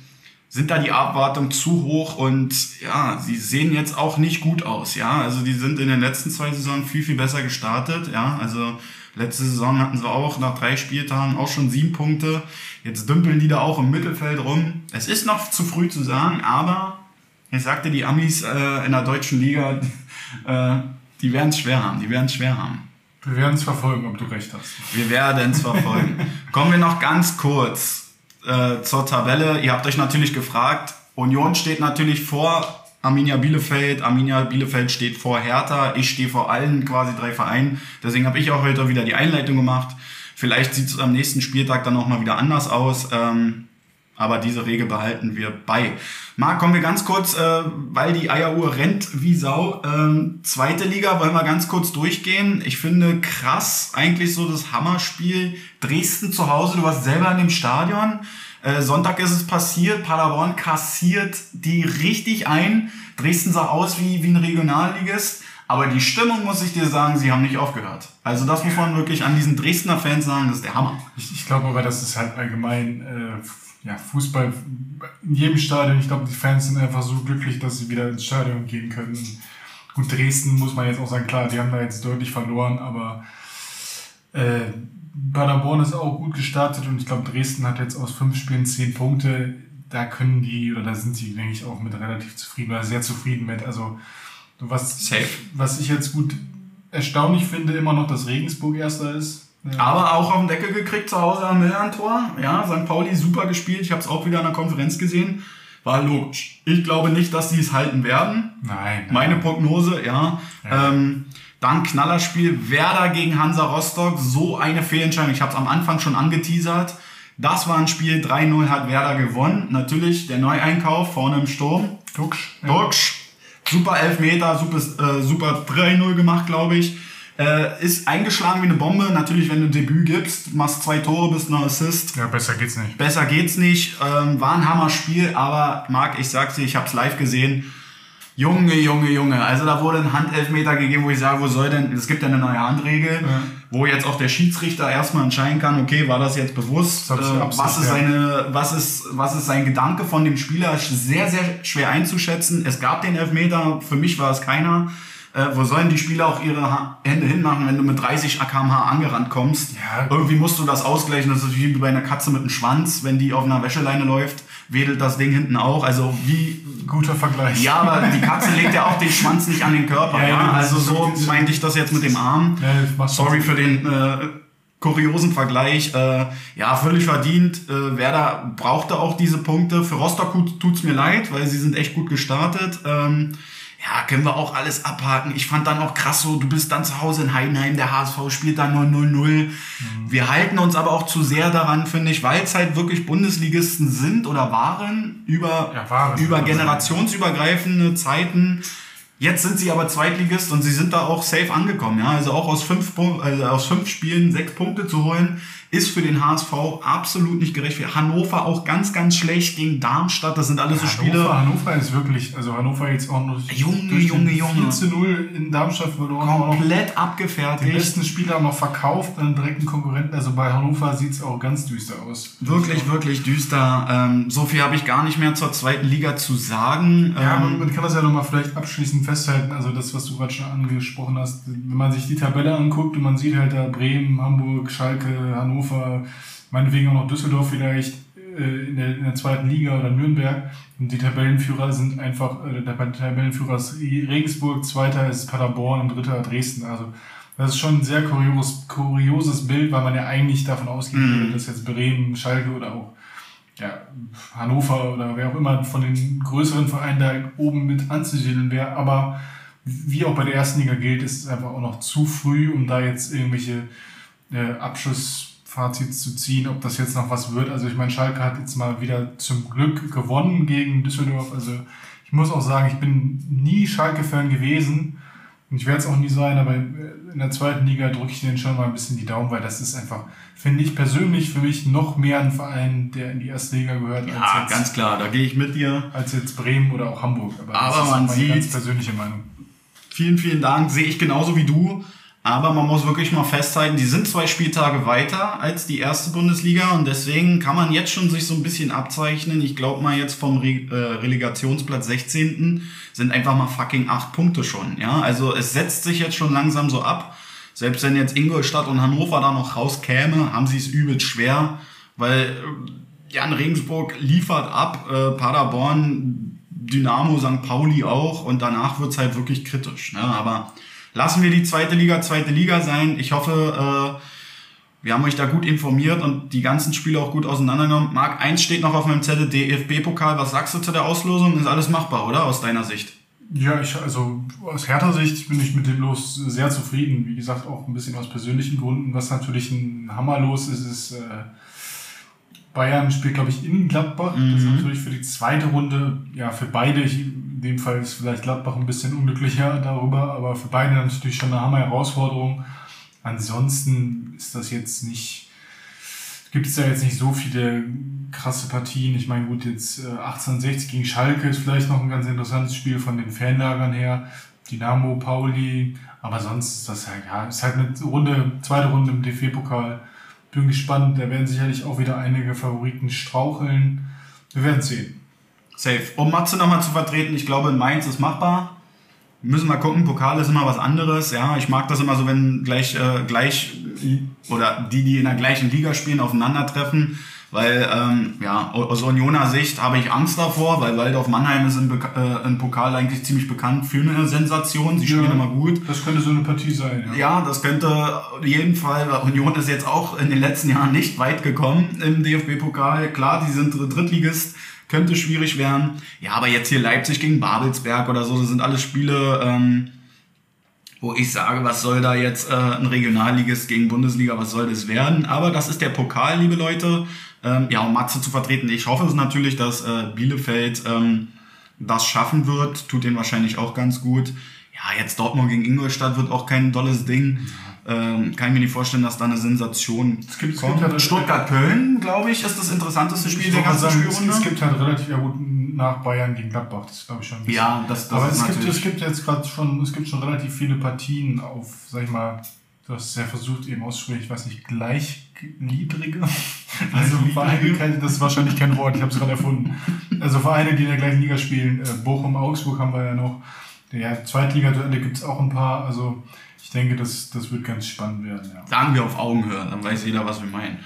sind da die Abwartungen zu hoch und ja, sie sehen jetzt auch nicht gut aus, ja. Also die sind in den letzten zwei Saisonen viel, viel besser gestartet, ja. Also letzte Saison hatten sie auch nach drei Spieltagen auch schon sieben Punkte. Jetzt dümpeln die da auch im Mittelfeld rum. Es ist noch zu früh zu sagen, aber ich sagte, die Amis äh, in der deutschen Liga, äh, die werden es schwer haben, die werden es schwer haben. Wir werden es verfolgen, ob du recht hast. Wir werden es verfolgen. Kommen wir noch ganz kurz äh, zur Tabelle. Ihr habt euch natürlich gefragt, Union steht natürlich vor Arminia Bielefeld. Arminia Bielefeld steht vor Hertha. Ich stehe vor allen quasi drei Vereinen. Deswegen habe ich auch heute wieder die Einleitung gemacht. Vielleicht sieht es am nächsten Spieltag dann auch mal wieder anders aus. Ähm, aber diese Regel behalten wir bei. Marc, kommen wir ganz kurz, äh, weil die Eieruhr rennt wie Sau. Ähm, zweite Liga wollen wir ganz kurz durchgehen. Ich finde krass eigentlich so das Hammerspiel. Dresden zu Hause, du warst selber in dem Stadion. Äh, Sonntag ist es passiert, Paderborn kassiert die richtig ein. Dresden sah aus wie, wie ein Regionalligist. Aber die Stimmung, muss ich dir sagen, sie haben nicht aufgehört. Also das muss man wirklich an diesen Dresdner Fans sagen, das ist der Hammer. Ich, ich glaube aber, das ist halt allgemein äh, ja, Fußball in jedem Stadion. Ich glaube, die Fans sind einfach so glücklich, dass sie wieder ins Stadion gehen können. Gut, Dresden muss man jetzt auch sagen, klar, die haben da jetzt deutlich verloren, aber äh, Paderborn ist auch gut gestartet und ich glaube, Dresden hat jetzt aus fünf Spielen zehn Punkte. Da können die, oder da sind sie, denke ich, auch mit relativ zufrieden oder sehr zufrieden mit. Also, was, Safe. was ich jetzt gut erstaunlich finde, immer noch, dass Regensburg Erster ist. Ja. Aber auch auf den Deckel gekriegt zu Hause am Millantor. Ja, St. Pauli super gespielt. Ich habe es auch wieder in der Konferenz gesehen. War logisch. Ich glaube nicht, dass die es halten werden. Nein. Meine Prognose, ja. Ja. Ähm, dann Knallerspiel Werder gegen Hansa Rostock. So eine Fehlentscheidung. Ich habe es am Anfang schon angeteasert. Das war ein Spiel, 3-0 hat Werder gewonnen. Natürlich der Neueinkauf vorne im Sturm. Duxch. Duxch, super Elfmeter, super, äh, super 3-0 gemacht, glaube ich. Äh, ist eingeschlagen wie eine Bombe. Natürlich, wenn du Debüt gibst, machst zwei Tore, bist ein Assist. Ja, besser geht's nicht. Besser geht's nicht. Ähm, war ein Hammer-Spiel, aber Marc, ich sag's dir, ich hab's live gesehen. Junge, Junge, Junge. Also da wurde ein Handelfmeter gegeben, wo ich sage, wo soll denn, es gibt ja eine neue Handregel, wo jetzt auch der Schiedsrichter erstmal entscheiden kann, okay, war das jetzt bewusst? Das Äh, was, ist ja. seine, was, ist, was ist sein Gedanke von dem Spieler? Sehr, sehr schwer einzuschätzen. Es gab den Elfmeter, für mich war es keiner. Äh, wo sollen die Spieler auch ihre ha Hände hinmachen, wenn du mit 30 km/h angerannt kommst? Ja. Irgendwie musst du das ausgleichen. Das ist wie bei einer Katze mit einem Schwanz, wenn die auf einer Wäscheleine läuft, wedelt das Ding hinten auch. Also wie Guter Vergleich. ja, aber die Katze legt ja auch den Schwanz nicht an den Körper. Ja, Ja, Also so meinte ich das jetzt mit dem Arm. Ja, Sorry für den äh, kuriosen Vergleich. Äh, ja, völlig verdient. Äh, Werder brauchte auch diese Punkte. Für Rostock tut- tut's mir leid, weil sie sind echt gut gestartet. Ähm, ja, können wir auch alles abhaken. Ich fand dann auch krass so, du bist dann zu Hause in Heidenheim, der HSV spielt dann 0-0-0. Wir halten uns aber auch zu sehr daran, finde ich, weil es halt wirklich Bundesligisten sind oder waren über, Ja, waren. über generationsübergreifende Zeiten. Jetzt sind sie aber Zweitligist und sie sind da auch safe angekommen. Ja? Also auch aus fünf, also aus fünf Spielen sechs Punkte zu holen, ist für den HSV absolut nicht gerecht. Hannover auch ganz, ganz schlecht gegen Darmstadt. Das sind alles so Spiele. Hannover, Hannover ist wirklich, also Hannover jetzt auch noch Junge, durch Junge, den Junge. 4 zu 0 in Darmstadt verloren. komplett den abgefertigt. besten Spieler noch verkauft an direkten Konkurrenten. Also bei Hannover sieht es auch ganz düster aus. Wirklich, wirklich düster. Ähm, so viel habe ich gar nicht mehr zur zweiten Liga zu sagen. Ja, ähm, man, man kann das ja nochmal vielleicht abschließend festhalten, also das, was du gerade schon angesprochen hast, wenn man sich die Tabelle anguckt und man sieht halt da Bremen, Hamburg, Schalke, Hannover, meinetwegen auch noch Düsseldorf vielleicht äh, in, der, in der zweiten Liga oder Nürnberg. Und die Tabellenführer sind einfach, äh, der Tabellenführer ist Regensburg, zweiter ist Paderborn und dritter Dresden, also das ist schon ein sehr kurios, kurioses Bild, weil man ja eigentlich davon ausgehen würde, dass jetzt Bremen, Schalke oder auch ja, Hannover oder wer auch immer von den größeren Vereinen da oben mit anzusiedeln wäre. Aber wie auch bei der ersten Liga gilt, ist es einfach auch noch zu früh, um da jetzt irgendwelche äh, Abschlussfazits zu ziehen, ob das jetzt noch was wird. Also ich meine, Schalke hat jetzt mal wieder zum Glück gewonnen gegen Düsseldorf. Also ich muss auch sagen, ich bin nie Schalke-Fan gewesen. Und ich werde es auch nie sein, aber in der zweiten Liga drücke ich denen schon mal ein bisschen die Daumen, weil das ist einfach, finde ich persönlich für mich noch mehr ein Verein, der in die erste Liga gehört, als, ja, jetzt, ganz klar, da gehe ich mit dir. als jetzt Bremen oder auch Hamburg. Aber das ist man meine sieht- ganz persönliche Meinung. Vielen, vielen Dank. Sehe ich genauso wie du. Aber man muss wirklich mal festhalten, die sind zwei Spieltage weiter als die erste Bundesliga und deswegen kann man jetzt schon sich so ein bisschen abzeichnen. Ich glaube mal jetzt vom Re äh, Relegationsplatz 16. sind einfach mal fucking acht Punkte schon. Ja, also es setzt sich jetzt schon langsam so ab. Selbst wenn jetzt Ingolstadt und Hannover da noch rauskäme, haben sie es übelst schwer, weil äh, Jan Regensburg liefert ab, äh, Paderborn, Dynamo, St. Pauli auch und danach wird's halt wirklich kritisch. Ne? Aber lassen wir die zweite Liga zweite Liga sein. Ich hoffe, äh, wir haben euch da gut informiert und die ganzen Spiele auch gut auseinandergenommen. Marc, eins steht noch auf meinem Zettel, DFB-Pokal. Was sagst du zu der Auslosung? Ist alles machbar, oder? Aus deiner Sicht? Ja, ich, also aus härter Sicht bin ich mit dem Los sehr zufrieden. Wie gesagt, auch ein bisschen aus persönlichen Gründen. Was natürlich ein Hammerlos ist, ist äh, Bayern spielt, glaube ich, in Gladbach. Das ist natürlich für die zweite Runde, ja, für beide, in dem Fall ist vielleicht Gladbach ein bisschen unglücklicher darüber, aber für beide natürlich schon eine Hammer-Herausforderung. Ansonsten ist das jetzt nicht, gibt es ja jetzt nicht so viele krasse Partien. Ich meine, gut, jetzt äh, 1860 gegen Schalke ist vielleicht noch ein ganz interessantes Spiel von den Fanlagern her. Dynamo, Pauli, aber sonst ist das halt, ja, ist halt eine Runde, zweite Runde im DFB-Pokal. Bin gespannt, da werden sicherlich auch wieder einige Favoriten straucheln. Wir werden sehen. Safe. Um Matze nochmal zu vertreten, ich glaube, in Mainz ist machbar. Müssen wir gucken, Pokal ist immer was anderes. Ja, ich mag das immer so, wenn gleich, äh, gleich oder die, die in der gleichen Liga spielen, aufeinandertreffen. Weil, ähm, ja, aus Unioner Sicht habe ich Angst davor, weil Waldorf Mannheim ist im, Beka- äh, im Pokal eigentlich ziemlich bekannt für eine Sensation. Sie spielen Ja. immer gut. Das könnte so eine Partie sein. Ja. Ja, das könnte auf jeden Fall, weil Union ist jetzt auch in den letzten Jahren nicht weit gekommen im DFB-Pokal. Klar, die sind Drittligist, könnte schwierig werden. Ja, aber jetzt hier Leipzig gegen Babelsberg oder so, das sind alles Spiele, ähm, wo ich sage, was soll da jetzt äh, ein Regionalligist gegen Bundesliga, was soll das werden? Aber das ist der Pokal, liebe Leute. Ähm, ja, um Matze zu vertreten. Ich hoffe es natürlich, dass äh, Bielefeld ähm, das schaffen wird. Tut denen wahrscheinlich auch ganz gut. Ja, jetzt Dortmund gegen Ingolstadt wird auch kein dolles Ding. Ähm, kann ich mir nicht vorstellen, dass da eine Sensation Es gibt- kommt. halt- Stuttgart-Köln, glaube ich, ist das interessanteste Spiel der ganzen sagen, es, Spielrunde. es gibt halt relativ ja gut nach Bayern gegen Gladbach, das glaube ich schon. Ja, das- das Aber es gibt, es gibt jetzt gerade schon, es gibt schon relativ viele Partien auf, sag ich mal, du hast es ja versucht eben auszusprechen, ich weiß nicht, gleichgliedrige. Also Vereine, das ist wahrscheinlich kein Wort, ich habe es gerade erfunden. Also Vereine, die in der gleichen Liga spielen, äh, Bochum, Augsburg haben wir ja noch. Ja, Zweitligaduelle gibt es auch ein paar, also ich denke, das, das wird ganz spannend werden, ja. Sagen wir auf Augenhöhe, dann weiß jeder, was wir meinen.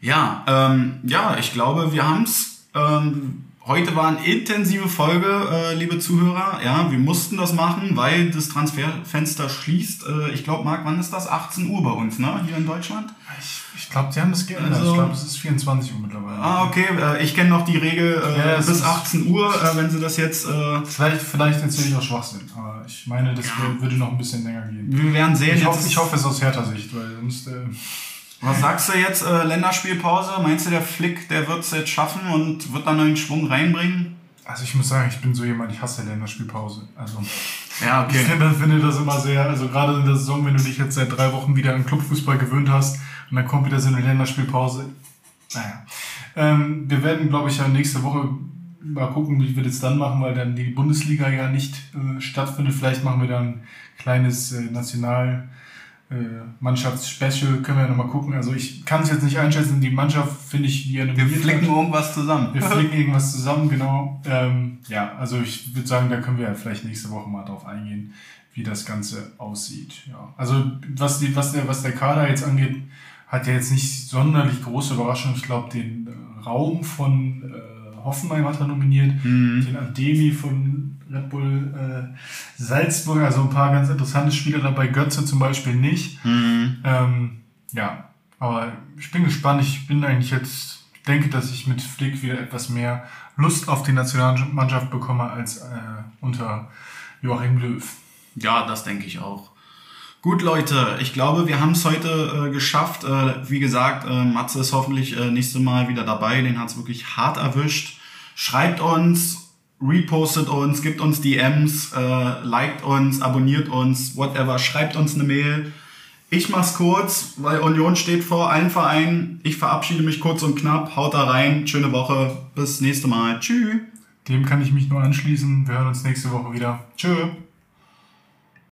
Ja, ähm, ja, ich glaube, wir haben's. Ähm, heute war eine intensive Folge, äh, liebe Zuhörer. Ja, wir mussten das machen, weil das Transferfenster schließt. Äh, ich glaube, Marc, wann ist das? 18 Uhr bei uns, ne? Hier in Deutschland? Ich, ich glaube, die haben das geändert. Also- ich glaube, es ist 24 Uhr mittlerweile. Ah, okay. Äh, ich kenne noch die Regel äh, Ja, es bis ist- 18 Uhr, äh, wenn sie das jetzt. Äh, Vielleicht, vielleicht erzähle ich auch Schwachsinn, ich meine, das wär- würde noch ein bisschen länger gehen. wir werden sehen. Ich jetzt hoffe, ist- ich hoffe es aus härter Sicht, weil sonst. Äh, Was sagst du jetzt? Äh, Länderspielpause? Meinst du, der Flick, der wird es jetzt schaffen und wird dann einen Schwung reinbringen? also ich muss sagen, ich bin so jemand, ich hasse Länderspielpause. Also Ja, ich finde, finde das immer sehr, also gerade in der Saison, wenn du dich jetzt seit drei Wochen wieder an Clubfußball gewöhnt hast und dann kommt wieder so eine Länderspielpause. Naja. Ähm, wir werden, glaube ich, ja nächste Woche mal gucken, wie wir das dann machen, weil dann die Bundesliga ja nicht äh, stattfindet. Vielleicht machen wir dann ein kleines äh, National- äh, Mannschaftsspecial, können wir ja nochmal gucken. Also ich kann es jetzt nicht einschätzen. Die Mannschaft finde ich, die ja Wir flicken irgendwas zusammen. wir flicken irgendwas zusammen, genau. Ähm, ja, also ich würde sagen, da können wir ja vielleicht nächste Woche mal drauf eingehen, wie das Ganze aussieht. Ja. Also was, die, was, der, was der Kader jetzt angeht, hat ja jetzt nicht sonderlich große Überraschung. Ich glaube, den äh, Raum von äh, Hoffenheim hat er nominiert, den Ademi von Red Bull äh, Salzburg, also ein paar ganz interessante Spieler dabei, Götze zum Beispiel nicht. Ähm, ja, aber ich bin gespannt. Ich bin eigentlich jetzt, denke, dass ich mit Flick wieder etwas mehr Lust auf die Nationalmannschaft bekomme als äh, unter Joachim Löw. Ja, das denke ich auch. Gut, Leute, ich glaube, wir haben es heute äh, geschafft. Äh, wie gesagt, äh, Matze ist hoffentlich äh, nächste Mal wieder dabei. Den hat es wirklich hart erwischt. Schreibt uns, repostet uns, gibt uns DMs, äh, liked uns, abonniert uns, whatever. Schreibt uns eine Mail. Ich mach's kurz, weil Union steht vor allen Vereinen. Ich verabschiede mich kurz und knapp. Haut da rein. Schöne Woche. Bis nächste Mal. Tschüss. Dem kann ich mich nur anschließen. Wir hören uns nächste Woche wieder. Tschö.